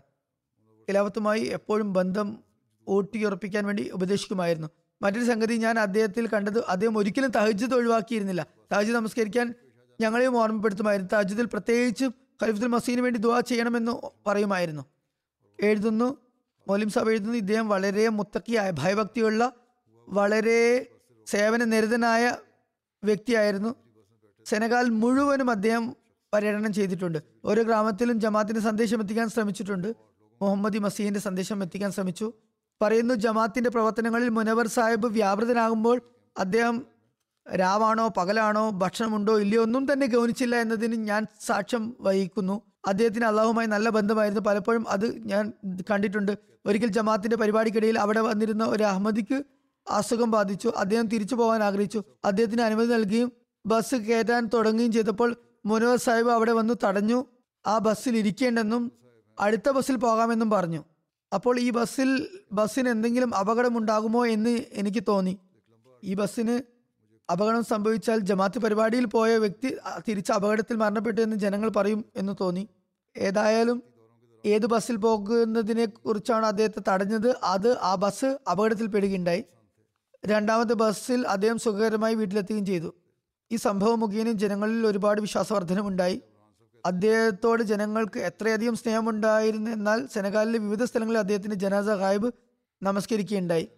ഖിലാഫത്തുമായി എപ്പോഴും ബന്ധം ഊട്ടിയുറപ്പിക്കാൻ വേണ്ടി ഉപദേശിക്കുമായിരുന്നു. മറ്റൊരു സംഗതി ഞാൻ അദ്ദേഹത്തിൽ കണ്ടത് അദ്ദേഹം ഒരിക്കലും തഹജിദ് ഒഴിവാക്കിയിരുന്നില്ല. തഹജിദ് നമസ്കരിക്കാൻ ഞങ്ങളെയും ഓർമ്മപ്പെടുത്തുമായിരുന്നു. തഹജിദിൽ പ്രത്യേകിച്ച് ഖലീഫുൽ മസീന് വേണ്ടി ദുവാ ചെയ്യണമെന്ന് പറയുമായിരുന്നു. എഴുതുന്നു മൗലിം സാബ് എഴുതുന്നു ഇദ്ദേഹം വളരെ മുത്തക്കിയായ ഭയഭക്തിയുള്ള വളരെ സേവന നിരതനായ വ്യക്തിയായിരുന്നു. സെനഗാൽ മുഴുവനും അദ്ദേഹം പര്യടനം ചെയ്തിട്ടുണ്ട്. ഓരോ ഗ്രാമത്തിലും ജമാത്തിന്റെ സന്ദേശം എത്തിക്കാൻ ശ്രമിച്ചിട്ടുണ്ട്. മുഹമ്മദ് മസീഹിന്റെ സന്ദേശം എത്തിക്കാൻ ശ്രമിച്ചു. പറയുന്നു ജമാത്തിന്റെ പ്രവർത്തനങ്ങളിൽ മുനവർ സാഹിബ് വ്യാപൃതനാകുമ്പോൾ അദ്ദേഹം രാവാണോ പകലാണോ ഭക്ഷണമുണ്ടോ ഇല്ലയോ ഒന്നും തന്നെ ഗൗനിച്ചില്ല എന്നതിന് ഞാൻ സാക്ഷ്യം വഹിക്കുന്നു. അദ്ദേഹത്തിന് അള്ളാഹുമായി നല്ല ബന്ധമായിരുന്നു. പലപ്പോഴും അത് ഞാൻ കണ്ടിട്ടുണ്ട്. ഒരിക്കൽ ജമാത്തിന്റെ പരിപാടിക്കിടയിൽ അവിടെ വന്നിരുന്ന ഒരു അഹമ്മദിക്ക് അസുഖം ബാധിച്ചു. അദ്ദേഹം തിരിച്ചു പോകാൻ ആഗ്രഹിച്ചു. അദ്ദേഹത്തിന് അനുമതി നൽകുകയും ബസ് കയറ്റാൻ തുടങ്ങുകയും ചെയ്തപ്പോൾ മുനവർ സാഹിബ് അവിടെ വന്ന് തടഞ്ഞു. ആ ബസ്സിൽ ഇരിക്കേണ്ടെന്നും അടുത്ത ബസ്സിൽ പോകാമെന്നും പറഞ്ഞു. അപ്പോൾ ഈ ബസ്സിൽ ബസ്സിന് എന്തെങ്കിലും അപകടം ഉണ്ടാകുമോ എന്ന് എനിക്ക് തോന്നി. ഈ ബസ്സിന് അപകടം സംഭവിച്ചാൽ ജമാത്ത് പരിപാടിയിൽ പോയ വ്യക്തി തിരിച്ച് അപകടത്തിൽ മരണപ്പെട്ടു എന്ന് ജനങ്ങൾ പറയും എന്ന് തോന്നി. ഏതായാലും ഏത് ബസ്സിൽ പോകുന്നതിനെ കുറിച്ചാണ് അദ്ദേഹത്തെ തടഞ്ഞത് അത് ആ ബസ് അപകടത്തിൽ പെടുകയുണ്ടായി രണ്ടാമത്തെ ബസ്സിൽ അദ്ദേഹം സുഖകരമായി വീട്ടിലെത്തുകയും ചെയ്തു. ഈ സംഭവം മുഖേന ജനങ്ങളിൽ ഒരുപാട് വിശ്വാസവർദ്ധനമുണ്ടായി. അദ്ദേഹത്തോട് ജനങ്ങൾക്ക് എത്രയധികം സ്നേഹമുണ്ടായിരുന്നു എന്നാൽ സെനഗാലിലെ വിവിധ സ്ഥലങ്ങളിൽ അദ്ദേഹത്തിന്റെ ജനാസ ഖായിബ് നമസ്കരിക്കുകയുണ്ടായി.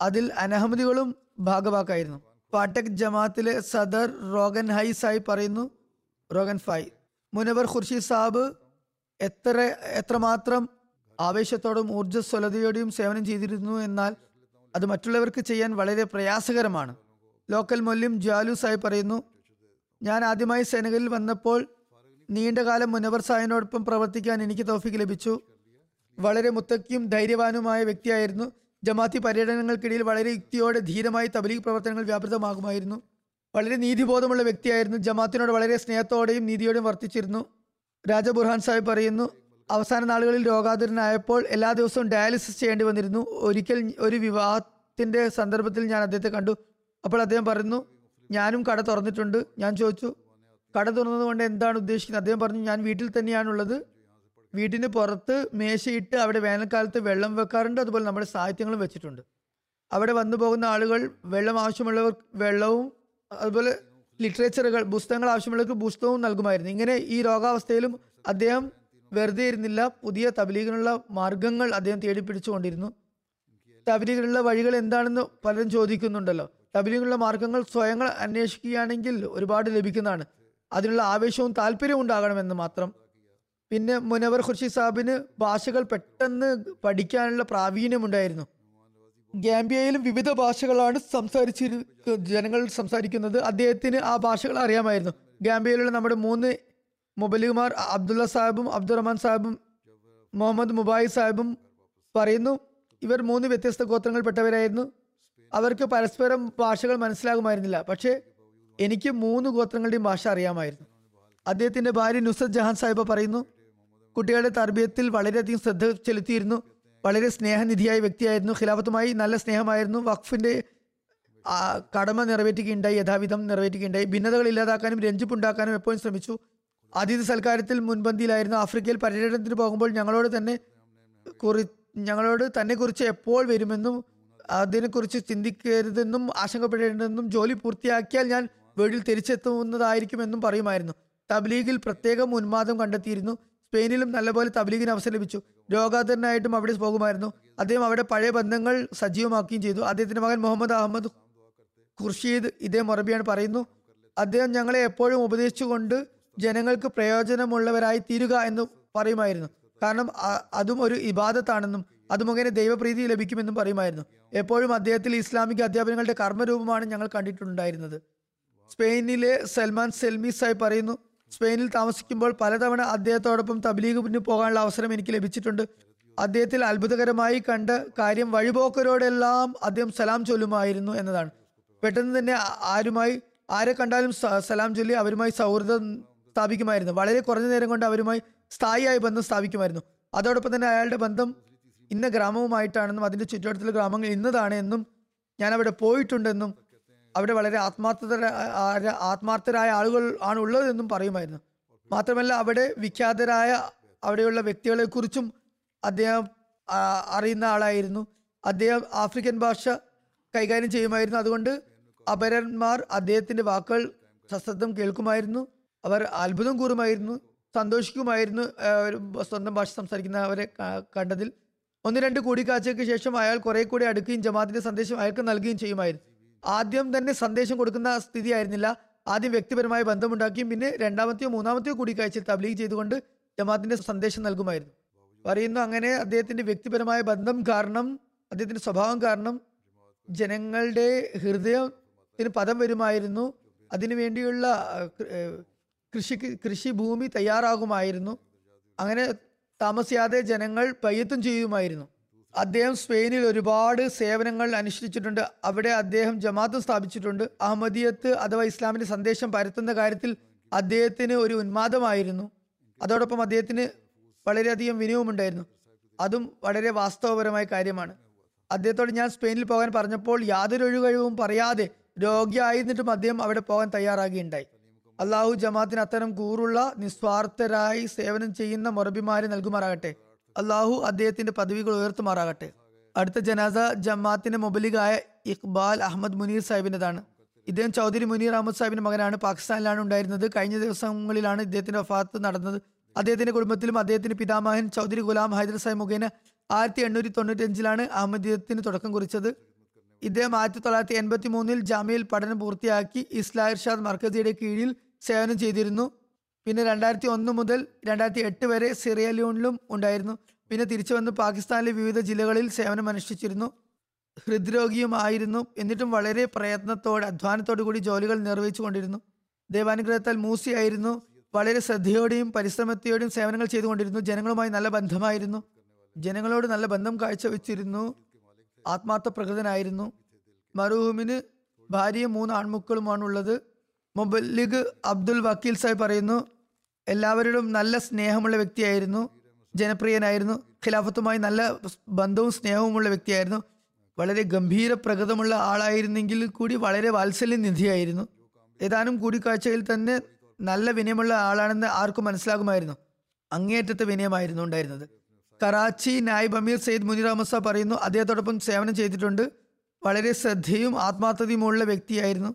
അതിൽ അനഹമ്മദികളും ഭാഗവാക്കായിരുന്നു. പാട്ടക് ജമാത്തിലെ സദർ റോഗൻ ഹൈ സായി പറയുന്നു റോഗൻ ഫായ് മുനവർ ഖുർഷി സാബ് എത്ര എത്രമാത്രം ആവേശത്തോടും ഊർജസ്വലതയോടെയും സേവനം ചെയ്തിരുന്നു എന്നാൽ അത് മറ്റുള്ളവർക്ക് ചെയ്യാൻ വളരെ പ്രയാസകരമാണ്. ലോക്കൽ മൊല്യം ജാലു സായി പറയുന്നു ഞാൻ ആദ്യമായി സെനഗലിൽ വന്നപ്പോൾ നീണ്ടകാലം മുനവർ സായനോടൊപ്പം പ്രവർത്തിക്കാൻ എനിക്ക് തോഫിക്ക് ലഭിച്ചു. വളരെ മുത്തക്കിയും ധൈര്യവാനുമായ വ്യക്തിയായിരുന്നു. ജമാഅത്തി പര്യടനങ്ങൾക്കിടയിൽ വളരെ യുക്തിയോടെ ധീരമായി തബലീഗ് പ്രവർത്തനങ്ങൾ വ്യാപൃതമാകുമായിരുന്നു. വളരെ നീതിബോധമുള്ള വ്യക്തിയായിരുന്നു. ജമാഅത്തിനോട് വളരെ സ്നേഹത്തോടെയും നീതിയോടെയും വർത്തിച്ചിരുന്നു. രാജ ബുർഹാൻ സാഹിബ് പറയുന്നു അവസാന നാളുകളിൽ രോഗാതുരനായപ്പോൾ എല്ലാ ദിവസവും ഡയാലിസിസ് ചെയ്യേണ്ടി വന്നിരുന്നു. ഒരിക്കൽ ഒരു വിവാഹത്തിന്റെ സന്ദർഭത്തിൽ ഞാൻ അദ്ദേഹത്തെ കണ്ടു. അപ്പോൾ അദ്ദേഹം പറയുന്നു ഞാനും കട തുറന്നിട്ടുണ്ട്. ഞാൻ ചോദിച്ചു കട തുറന്നത് കൊണ്ട് എന്താണ് ഉദ്ദേശിക്കുന്നത്? അദ്ദേഹം പറഞ്ഞു ഞാൻ വീട്ടിൽ തന്നെയാണുള്ളത്. വീട്ടിന് പുറത്ത് മേശയിട്ട് അവിടെ വേനൽക്കാലത്ത് വെള്ളം വെക്കാറുണ്ട്. അതുപോലെ നമ്മുടെ സാഹിത്യങ്ങളും വെച്ചിട്ടുണ്ട്. അവിടെ വന്നു പോകുന്ന ആളുകൾ വെള്ളം ആവശ്യമുള്ളവർ വെള്ളവും അതുപോലെ ലിറ്ററേച്ചറുകൾ പുസ്തകങ്ങൾ ആവശ്യമുള്ളവർക്ക് പുസ്തകവും നൽകുമായിരുന്നു. ഇങ്ങനെ ഈ രോഗാവസ്ഥയിലും അദ്ദേഹം വെറുതെ ഇരുന്നില്ല. പുതിയ തബലീഗിനുള്ള മാർഗങ്ങൾ അദ്ദേഹം തേടി പിടിച്ചുകൊണ്ടിരുന്നു തബ്ലീഗിനുള്ള വഴികൾ എന്താണെന്ന് പലരും ചോദിക്കുന്നുണ്ടല്ലോ. തബലീഗിനുള്ള മാർഗങ്ങൾ സ്വയങ്ങൾ അന്വേഷിക്കുകയാണെങ്കിൽ ഒരുപാട് ലഭിക്കുന്നതാണ്. അതിനുള്ള ആവേശവും താല്പര്യവും ഉണ്ടാകണമെന്ന് മാത്രം. പിന്നെ മുനവർ ഖുർഷി സാബിന് ഭാഷകൾ പെട്ടെന്ന് പഠിക്കാനുള്ള പ്രാവീണ്യമുണ്ടായിരുന്നു. ഗാംബിയയിലും വിവിധ ഭാഷകളാണ് സംസാരിച്ചിരു ജനങ്ങൾ സംസാരിക്കുന്നത്. അദ്ദേഹത്തിന് ആ ഭാഷകൾ അറിയാമായിരുന്നു. ഗാംബിയയിലുള്ള നമ്മുടെ മൂന്ന് മുബലികുമാർ അബ്ദുള്ള സാഹിബും അബ്ദുറഹ്മാൻ സാഹിബും മുഹമ്മദ് മുബായി സാഹിബും പറയുന്നു ഇവർ മൂന്ന് വ്യത്യസ്ത ഗോത്രങ്ങളിൽപ്പെട്ടവരായിരുന്നു അവർക്ക് പരസ്പരം ഭാഷകൾ മനസ്സിലാകുമായിരുന്നില്ല. പക്ഷേ എനിക്ക് മൂന്ന് ഗോത്രങ്ങളുടെയും ഭാഷ അറിയാമായിരുന്നു. അദ്ദേഹത്തിന്റെ ഭാര്യ നുസത് ജഹാൻ സാഹിബ പറയുന്നു കുട്ടികളുടെ തർബീയത്തിൽ വളരെയധികം ശ്രദ്ധ ചെലുത്തിയിരുന്നു. വളരെ സ്നേഹനിധിയായ വ്യക്തിയായിരുന്നു. ഖിലാഫത്തുമായി നല്ല സ്നേഹമായിരുന്നു. വഖഫിന്റെ കടമ നിറവേറ്റുകയുണ്ടായി യഥാവിധം നിറവേറ്റുകയുണ്ടായി. ഭിന്നതകൾ ഇല്ലാതാക്കാനും രഞ്ജിപ്പുണ്ടാക്കാനും എപ്പോഴും ശ്രമിച്ചു. അതിഥി സൽക്കാരത്തിൽ മുൻപന്തിയിലായിരുന്നു. ആഫ്രിക്കയിൽ പര്യടനത്തിന് പോകുമ്പോൾ ഞങ്ങളോട് തന്നെ കുറി ഞങ്ങളോട് തന്നെ കുറിച്ച് എപ്പോൾ വരുമെന്നും അതിനെക്കുറിച്ച് ചിന്തിക്കരുതെന്നും ആശങ്കപ്പെടേണ്ടതെന്നും ജോലി പൂർത്തിയാക്കിയാൽ ഞാൻ വീട്ടിൽ തിരിച്ചെത്തുന്നതായിരിക്കുമെന്നും പറയുമായിരുന്നു. തബ്ലീഗിൽ പ്രത്യേകം ഉന്മാദം കണ്ടെത്തിയിരുന്നു. സ്പെയിനിലും നല്ലപോലെ തബ്ലീഗിന് അവസരം ലഭിച്ചു. രോഗാതുരനായിട്ടും അവിടെ പോകുമായിരുന്നു. അദ്ദേഹം അവിടെ പഴയ ബന്ധങ്ങൾ സജീവമാക്കുകയും ചെയ്തു. അദ്ദേഹത്തിന്റെ മകൻ മുഹമ്മദ് അഹമ്മദ് ഖുർഷീദ് ഇതേ മൊറബിയാണ് പറയുന്നു അദ്ദേഹം ഞങ്ങളെ എപ്പോഴും ഉപദേശിച്ചുകൊണ്ട് ജനങ്ങൾക്ക് പ്രയോജനമുള്ളവരായി തീരുക എന്ന് പറയുമായിരുന്നു. കാരണം അതും ഒരു ഇബാദത്താണെന്നും അത് മുഖേന ദൈവപ്രീതി ലഭിക്കുമെന്നും പറയുമായിരുന്നു. എപ്പോഴും അദ്ദേഹത്തിൽ ഇസ്ലാമിക അധ്യാപനങ്ങളുടെ കർമ്മരൂപമാണ് ഞങ്ങൾ കണ്ടിട്ടുണ്ടായിരുന്നത്. സ്പെയിനിലെ സൽമാൻ സെൽമി സാഹിബ് പറയുന്നു സ്പെയിനിൽ താമസിക്കുമ്പോൾ പലതവണ അദ്ദേഹത്തോടൊപ്പം തബ്ലീഗിന് പോകാനുള്ള അവസരം എനിക്ക് ലഭിച്ചിട്ടുണ്ട്. അദ്ദേഹത്തിൽ അത്ഭുതകരമായി കണ്ട കാര്യം വഴിപോക്കരോടെല്ലാം അദ്ദേഹം സലാം ചൊല്ലുമായിരുന്നു എന്നതാണ്. പെട്ടെന്ന് തന്നെ ആരുമായി ആരെ കണ്ടാലും സലാം ചൊല്ലി അവരുമായി സൗഹൃദം സ്ഥാപിക്കുമായിരുന്നു. വളരെ കുറഞ്ഞ നേരം കൊണ്ട് അവരുമായി സ്ഥായിയായ ബന്ധം സ്ഥാപിക്കുമായിരുന്നു. അതോടൊപ്പം തന്നെ അയാളുടെ ബന്ധം ഇന്ന ഗ്രാമവുമായിട്ടാണെന്നും അതിന്റെ ചുറ്റുവട്ടത്തിലെ ഗ്രാമങ്ങൾ ഇന്നതാണ് എന്നും ഞാൻ അവിടെ പോയിട്ടുണ്ടെന്നും അവിടെ വളരെ ആത്മാർത്ഥത ആത്മാർത്ഥരായ ആളുകൾ ആണ് ഉള്ളതെന്നും പറയുമായിരുന്നു. മാത്രമല്ല അവിടെ വിഖ്യാതരായ അവിടെയുള്ള വ്യക്തികളെ കുറിച്ചും അദ്ദേഹം അറിയുന്ന ആളായിരുന്നു. അദ്ദേഹം ആഫ്രിക്കൻ ഭാഷ കൈകാര്യം ചെയ്യുമായിരുന്നു. അതുകൊണ്ട് അപരന്മാർ അദ്ദേഹത്തിന്റെ വാക്കുകൾ സശ്രദ്ധം കേൾക്കുമായിരുന്നു. അവർ അത്ഭുതം കൂറുമായിരുന്നു സന്തോഷിക്കുമായിരുന്നു സ്വന്തം ഭാഷ സംസാരിക്കുന്നവരെ കണ്ടതിൽ. ഒന്ന് രണ്ട് കൂടിക്കാഴ്ചയ്ക്ക് ശേഷം അയാൾ കുറെ കൂടി അടുക്കുകയും ജമാഅത്തിന്റെ സന്ദേശം അയാൾക്ക് നൽകുകയും ചെയ്യുമായിരുന്നു. ആദ്യം തന്നെ സന്ദേശം കൊടുക്കുന്ന സ്ഥിതി ആയിരുന്നില്ല ആദ്യം വ്യക്തിപരമായ ബന്ധമുണ്ടാക്കിയും പിന്നെ രണ്ടാമത്തെയോ മൂന്നാമത്തെയോ കൂടിക്കാഴ്ചയിൽ തബ്ലീഗ് ചെയ്തുകൊണ്ട് ജമാഅത്തിന്റെ സന്ദേശം നൽകുമായിരുന്നു. പറയുന്നു അങ്ങനെ അദ്ദേഹത്തിന്റെ വ്യക്തിപരമായ ബന്ധം കാരണം അദ്ദേഹത്തിന്റെ സ്വഭാവം കാരണം ജനങ്ങളുടെ ഹൃദയത്തിന് പദം വരുമായിരുന്നു. അതിനു വേണ്ടിയുള്ള കൃഷി ഭൂമി തയ്യാറാകുമായിരുന്നു. അങ്ങനെ താമസിയാതെ ജനങ്ങൾ പയ്യത്തും ചെയ്യുമായിരുന്നു. അദ്ദേഹം സ്പെയിനിൽ ഒരുപാട് സേവനങ്ങൾ അനുഷ്ഠിച്ചിട്ടുണ്ട്. അവിടെ അദ്ദേഹം ജമാഅത്ത് സ്ഥാപിച്ചിട്ടുണ്ട്. അഹമ്മദിയത്ത് അഥവാ ഇസ്ലാമിന്റെ സന്ദേശം പരത്തുന്ന കാര്യത്തിൽ അദ്ദേഹത്തിന് ഒരു ഉന്മാദമായിരുന്നു. അതോടൊപ്പം അദ്ദേഹത്തിന് വളരെയധികം വിനയവുമുണ്ടായിരുന്നു അതും വളരെ വാസ്തവപരമായ കാര്യമാണ്. അദ്ദേഹത്തോട് ഞാൻ സ്പെയിനിൽ പോകാൻ പറഞ്ഞപ്പോൾ യാതൊരു ഒഴികഴിവും പറയാതെ രോഗിയായിരുന്നിട്ടും അദ്ദേഹം അവിടെ പോകാൻ തയ്യാറാകുകയുണ്ടായി. അള്ളാഹു ജമാഅത്തിന് അത്തരം കൂറുള്ള നിസ്വാർത്ഥരായി സേവനം ചെയ്യുന്ന മൊറബിമാരെ നൽകുമാറാകട്ടെ. അള്ളാഹു അദ്ദേഹത്തിന്റെ പദവികൾ ഉയർത്തുമാറാകട്ടെ. അടുത്ത ജനാസ ജമാഅത്തിന്റെ മൊബലികായ ഇഖ്ബാൽ അഹമ്മദ് മുനീർ സാഹിബിന്റെതാണ്. ഇദ്ദേഹം ചൗധരി മുനീർ അഹമ്മദ് സാഹിബിന്റെ മകനാണ്. പാകിസ്ഥാനിലാണ് ഉണ്ടായിരുന്നത്. കഴിഞ്ഞ ദിവസങ്ങളിലാണ് ഇദ്ദേഹത്തിന്റെ വഫാത്ത് നടന്നത്. അദ്ദേഹത്തിന്റെ കുടുംബത്തിലും അദ്ദേഹത്തിന്റെ പിതാമഹൻ ചൗധരി ഗുലാം ഹൈദർ സാഹിബ് മുഖേന ആയിരത്തി എണ്ണൂറ്റി തൊണ്ണൂറ്റി അഞ്ചിലാണ് അഹമ്മദീയത്തിന് തുടക്കം കുറിച്ചത്. ഇദ്ദേഹം ആയിരത്തി തൊള്ളായിരത്തി എൺപത്തി മൂന്നിൽ ജാമ്യയിൽ പഠനം പൂർത്തിയാക്കി ഇസ്ലാ ഇർഷാദ് മർക്കസിയുടെ കീഴിൽ സേവനം ചെയ്തിരുന്നു. പിന്നെ രണ്ടായിരത്തി ഒന്ന് മുതൽ രണ്ടായിരത്തി എട്ട് വരെ സിറിയലിയോണിലും ഉണ്ടായിരുന്നു. പിന്നെ തിരിച്ചു വന്ന് പാകിസ്ഥാനിലെ വിവിധ ജില്ലകളിൽ സേവനം അനുഷ്ഠിച്ചിരുന്നു ഹൃദ്രോഗിയുമായിരുന്നു. എന്നിട്ടും വളരെ പ്രയത്നത്തോടെ അധ്വാനത്തോടു കൂടി ജോലികൾ നിർവഹിച്ചു കൊണ്ടിരുന്നു ദൈവാനുഗ്രഹത്താൽ മൂസിയായിരുന്നു. വളരെ ശ്രദ്ധയോടെയും പരിശ്രമത്തോടെയും സേവനങ്ങൾ ചെയ്തുകൊണ്ടിരുന്നു. ജനങ്ങളുമായി നല്ല ബന്ധമായിരുന്നു. ജനങ്ങളോട് നല്ല ബന്ധം കാഴ്ചവെച്ചിരുന്നു. ആത്മാർത്ഥ പ്രകൃതനായിരുന്നു മറുഹൂമിന് ഭാര്യയും മൂന്ന് ആൺമക്കളുമാണുള്ളത്. മൊബല്ലിഗ് അബ്ദുൽ വക്കീൽ സാഹിബ് പറയുന്നു എല്ലാവരോടും നല്ല സ്നേഹമുള്ള വ്യക്തിയായിരുന്നു ജനപ്രിയനായിരുന്നു ഖിലാഫത്തുമായി നല്ല ബന്ധവും സ്നേഹവുമുള്ള വ്യക്തിയായിരുന്നു. വളരെ ഗംഭീര പ്രകൃതമുള്ള ആളായിരുന്നെങ്കിൽ കൂടി വളരെ വാത്സല്യ നിധിയായിരുന്നു. ഏതാനും കൂടിക്കാഴ്ചയിൽ തന്നെ നല്ല വിനയമുള്ള ആളാണെന്ന് ആർക്കും മനസ്സിലാകുമായിരുന്നു. അങ്ങേയറ്റത്തെ വിനയമായിരുന്നു ഉണ്ടായിരുന്നത്. കറാച്ചി നായിബ് അമീർ സെയ്ദ് മുനീർ അഹമ്മദ് പറയുന്നു അദ്ദേഹത്തോടൊപ്പം സേവനം ചെയ്തിട്ടുണ്ട്. വളരെ ശ്രദ്ധയും ആത്മാർത്ഥതയുമുള്ള വ്യക്തിയായിരുന്നു.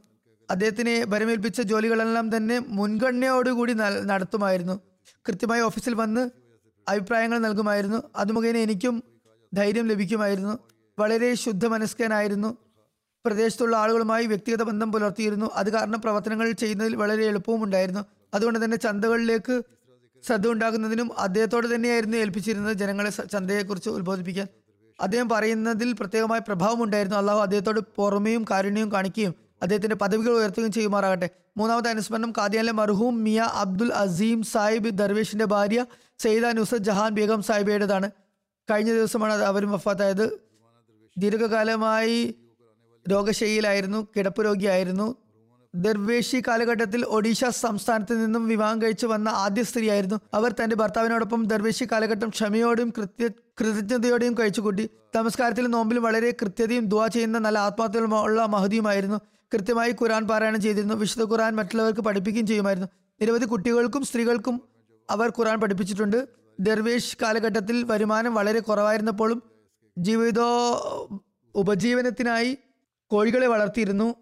അദ്ദേഹത്തിനെ ഭരമേൽപ്പിച്ച ജോലികളെല്ലാം തന്നെ മുൻഗണനയോടുകൂടി നടത്തുമായിരുന്നു. കൃത്യമായി ഓഫീസിൽ വന്ന് അഭിപ്രായങ്ങൾ നൽകുമായിരുന്നു. അത് മുഖേന എനിക്കും ധൈര്യം ലഭിക്കുമായിരുന്നു. വളരെ ശുദ്ധ മനസ്കനായിരുന്നു പ്രദേശത്തുള്ള ആളുകളുമായി വ്യക്തിഗത ബന്ധം പുലർത്തിയിരുന്നു. അത് കാരണം പ്രവർത്തനങ്ങൾ ചെയ്യുന്നതിൽ വളരെ എളുപ്പവും ഉണ്ടായിരുന്നു. അതുകൊണ്ട് തന്നെ ചന്തകളിലേക്ക് ശ്രദ്ധ ഉണ്ടാകുന്നതിനും അദ്ദേഹത്തോട് തന്നെയായിരുന്നു ഏൽപ്പിച്ചിരുന്നത് ജനങ്ങളെ ചന്തയെക്കുറിച്ച് ഉത്ബോധിപ്പിക്കാൻ. അദ്ദേഹം പറയുന്നതിൽ പ്രത്യേകമായ പ്രഭാവം ഉണ്ടായിരുന്നു അള്ളാഹു അദ്ദേഹത്തോട് പുറമെയും കാരുണ്യവും കാണിക്കുകയും അദ്ദേഹത്തിന്റെ പദവികൾ ഉയർത്തുകയും ചെയ്യുമാറാകട്ടെ. മൂന്നാമത്തെ അനുസ്മരണം കാദിയാനിലെ മർഹൂം മിയ അബ്ദുൽ അസീം സാഹിബ് ദർവേഷിന്റെ ഭാര്യ സെയ്ദ നുസത് ജഹാൻ ബേഗം സാഹിബയുടേതാണ്. കഴിഞ്ഞ ദിവസമാണ് അവരും വഫാത്തായത്. ദീർഘകാലമായി രോഗശൈലിയിലായിരുന്നു കിടപ്പ് രോഗിയായിരുന്നു. ദർവേഷി കാലഘട്ടത്തിൽ ഒഡീഷ സംസ്ഥാനത്ത് നിന്നും വിവാഹം കഴിച്ചു വന്ന ആദ്യ സ്ത്രീയായിരുന്നു. അവർ തന്റെ ഭർത്താവിനോടൊപ്പം ദർവേഷി കാലഘട്ടം ക്ഷമയോടെയും കൃത്യ കൃതജ്ഞതയോടെയും കഴിച്ചുകൂട്ടി. നമസ്കാരത്തിലും നോമ്പിലും വളരെ കൃത്യതയും ദുവാ ചെയ്യുന്ന നല്ല ആത്മാർത്ഥമുള്ള മഹതിയുമായിരുന്നു. കൃത്യമായി ഖുറാൻ പാരായണം ചെയ്തിരുന്നു. വിശുദ്ധ ഖുറാൻ മറ്റുള്ളവർക്ക് പഠിപ്പിക്കുകയും ചെയ്യുമായിരുന്നു. നിരവധി കുട്ടികൾക്കും സ്ത്രീകൾക്കും അവർ ഖുറാൻ പഠിപ്പിച്ചിട്ടുണ്ട്. ദർവേഷ് കാലഘട്ടത്തിൽ വരുമാനം വളരെ കുറവായിരുന്നപ്പോഴും ജീവിതോ ഉപജീവനത്തിനായി കോഴികളെ വളർത്തിയിരുന്നു.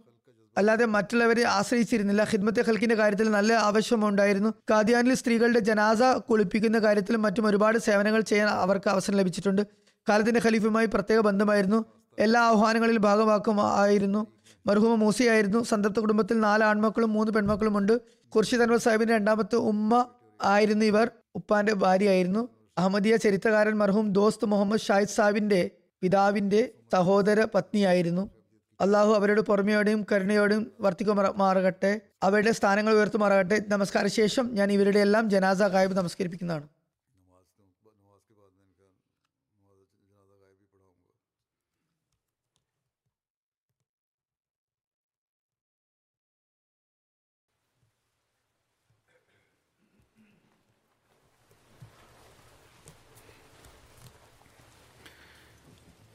അല്ലാതെ മറ്റുള്ളവരെ ആശ്രയിച്ചിരുന്നില്ല. ഹിദ്മത്തെ ഹൽക്കിന്റെ കാര്യത്തിൽ നല്ല ആവശ്യമുണ്ടായിരുന്നു. കാദിയാനിൽ സ്ത്രീകളുടെ ജനാസ കുളിപ്പിക്കുന്ന കാര്യത്തിലും മറ്റും ഒരുപാട് സേവനങ്ങൾ ചെയ്യാൻ അവർക്ക് അവസരം ലഭിച്ചിട്ടുണ്ട്. കാലത്തിന്റെ ഖലീഫുമായി പ്രത്യേക ബന്ധമായിരുന്നു. എല്ലാ ആഹ്വാനങ്ങളിൽ ഭാഗമാക്കുമായിരുന്നു. മർഹൂമ മൂസിയായിരുന്നു. സന്തപ്ത കുടുംബത്തിൽ നാല് ആൺമക്കളും മൂന്ന് പെൺമക്കളും ഉണ്ട്. ഖുർഷിദ് അൻവർ സാഹിബിന്റെ രണ്ടാമത്തെ ഉമ്മ ആയിരുന്നു ഇവർ. ഉപ്പാന്റെ ഭാര്യയായിരുന്നു. അഹമ്മദിയ ചരിത്രകാരൻ മർഹൂം ദോസ്ത് മുഹമ്മദ് ഷാഹിദ് സാഹിബിന്റെ പിതാവിന്റെ സഹോദര പത്നിയായിരുന്നു. അള്ളാഹു അവരുടെ പുറമെയോടെയും കരുണയോടെയും വർത്തിക്കുമാറാകട്ടെ. അവരുടെ സ്ഥാനങ്ങൾ ഉയർത്തുമാറാകട്ടെ. നമസ്കാര ശേഷം ഞാൻ ഇവരുടെ എല്ലാം ജനാസ കായ്പ് നമസ്കരിപ്പിക്കുന്നതാണ്.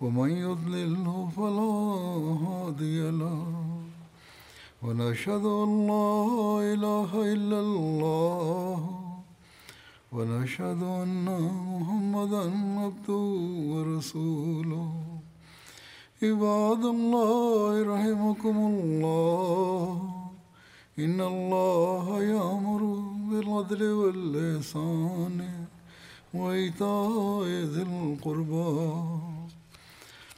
ومن يضلله فلا هادي له. ونشهد أن لا إله إلا الله. ونشهد أن محمدا عبده ورسوله. عباد الله رحمكم الله. إن الله يأمر بالعدل واللسان وإيتاء ذي القربى.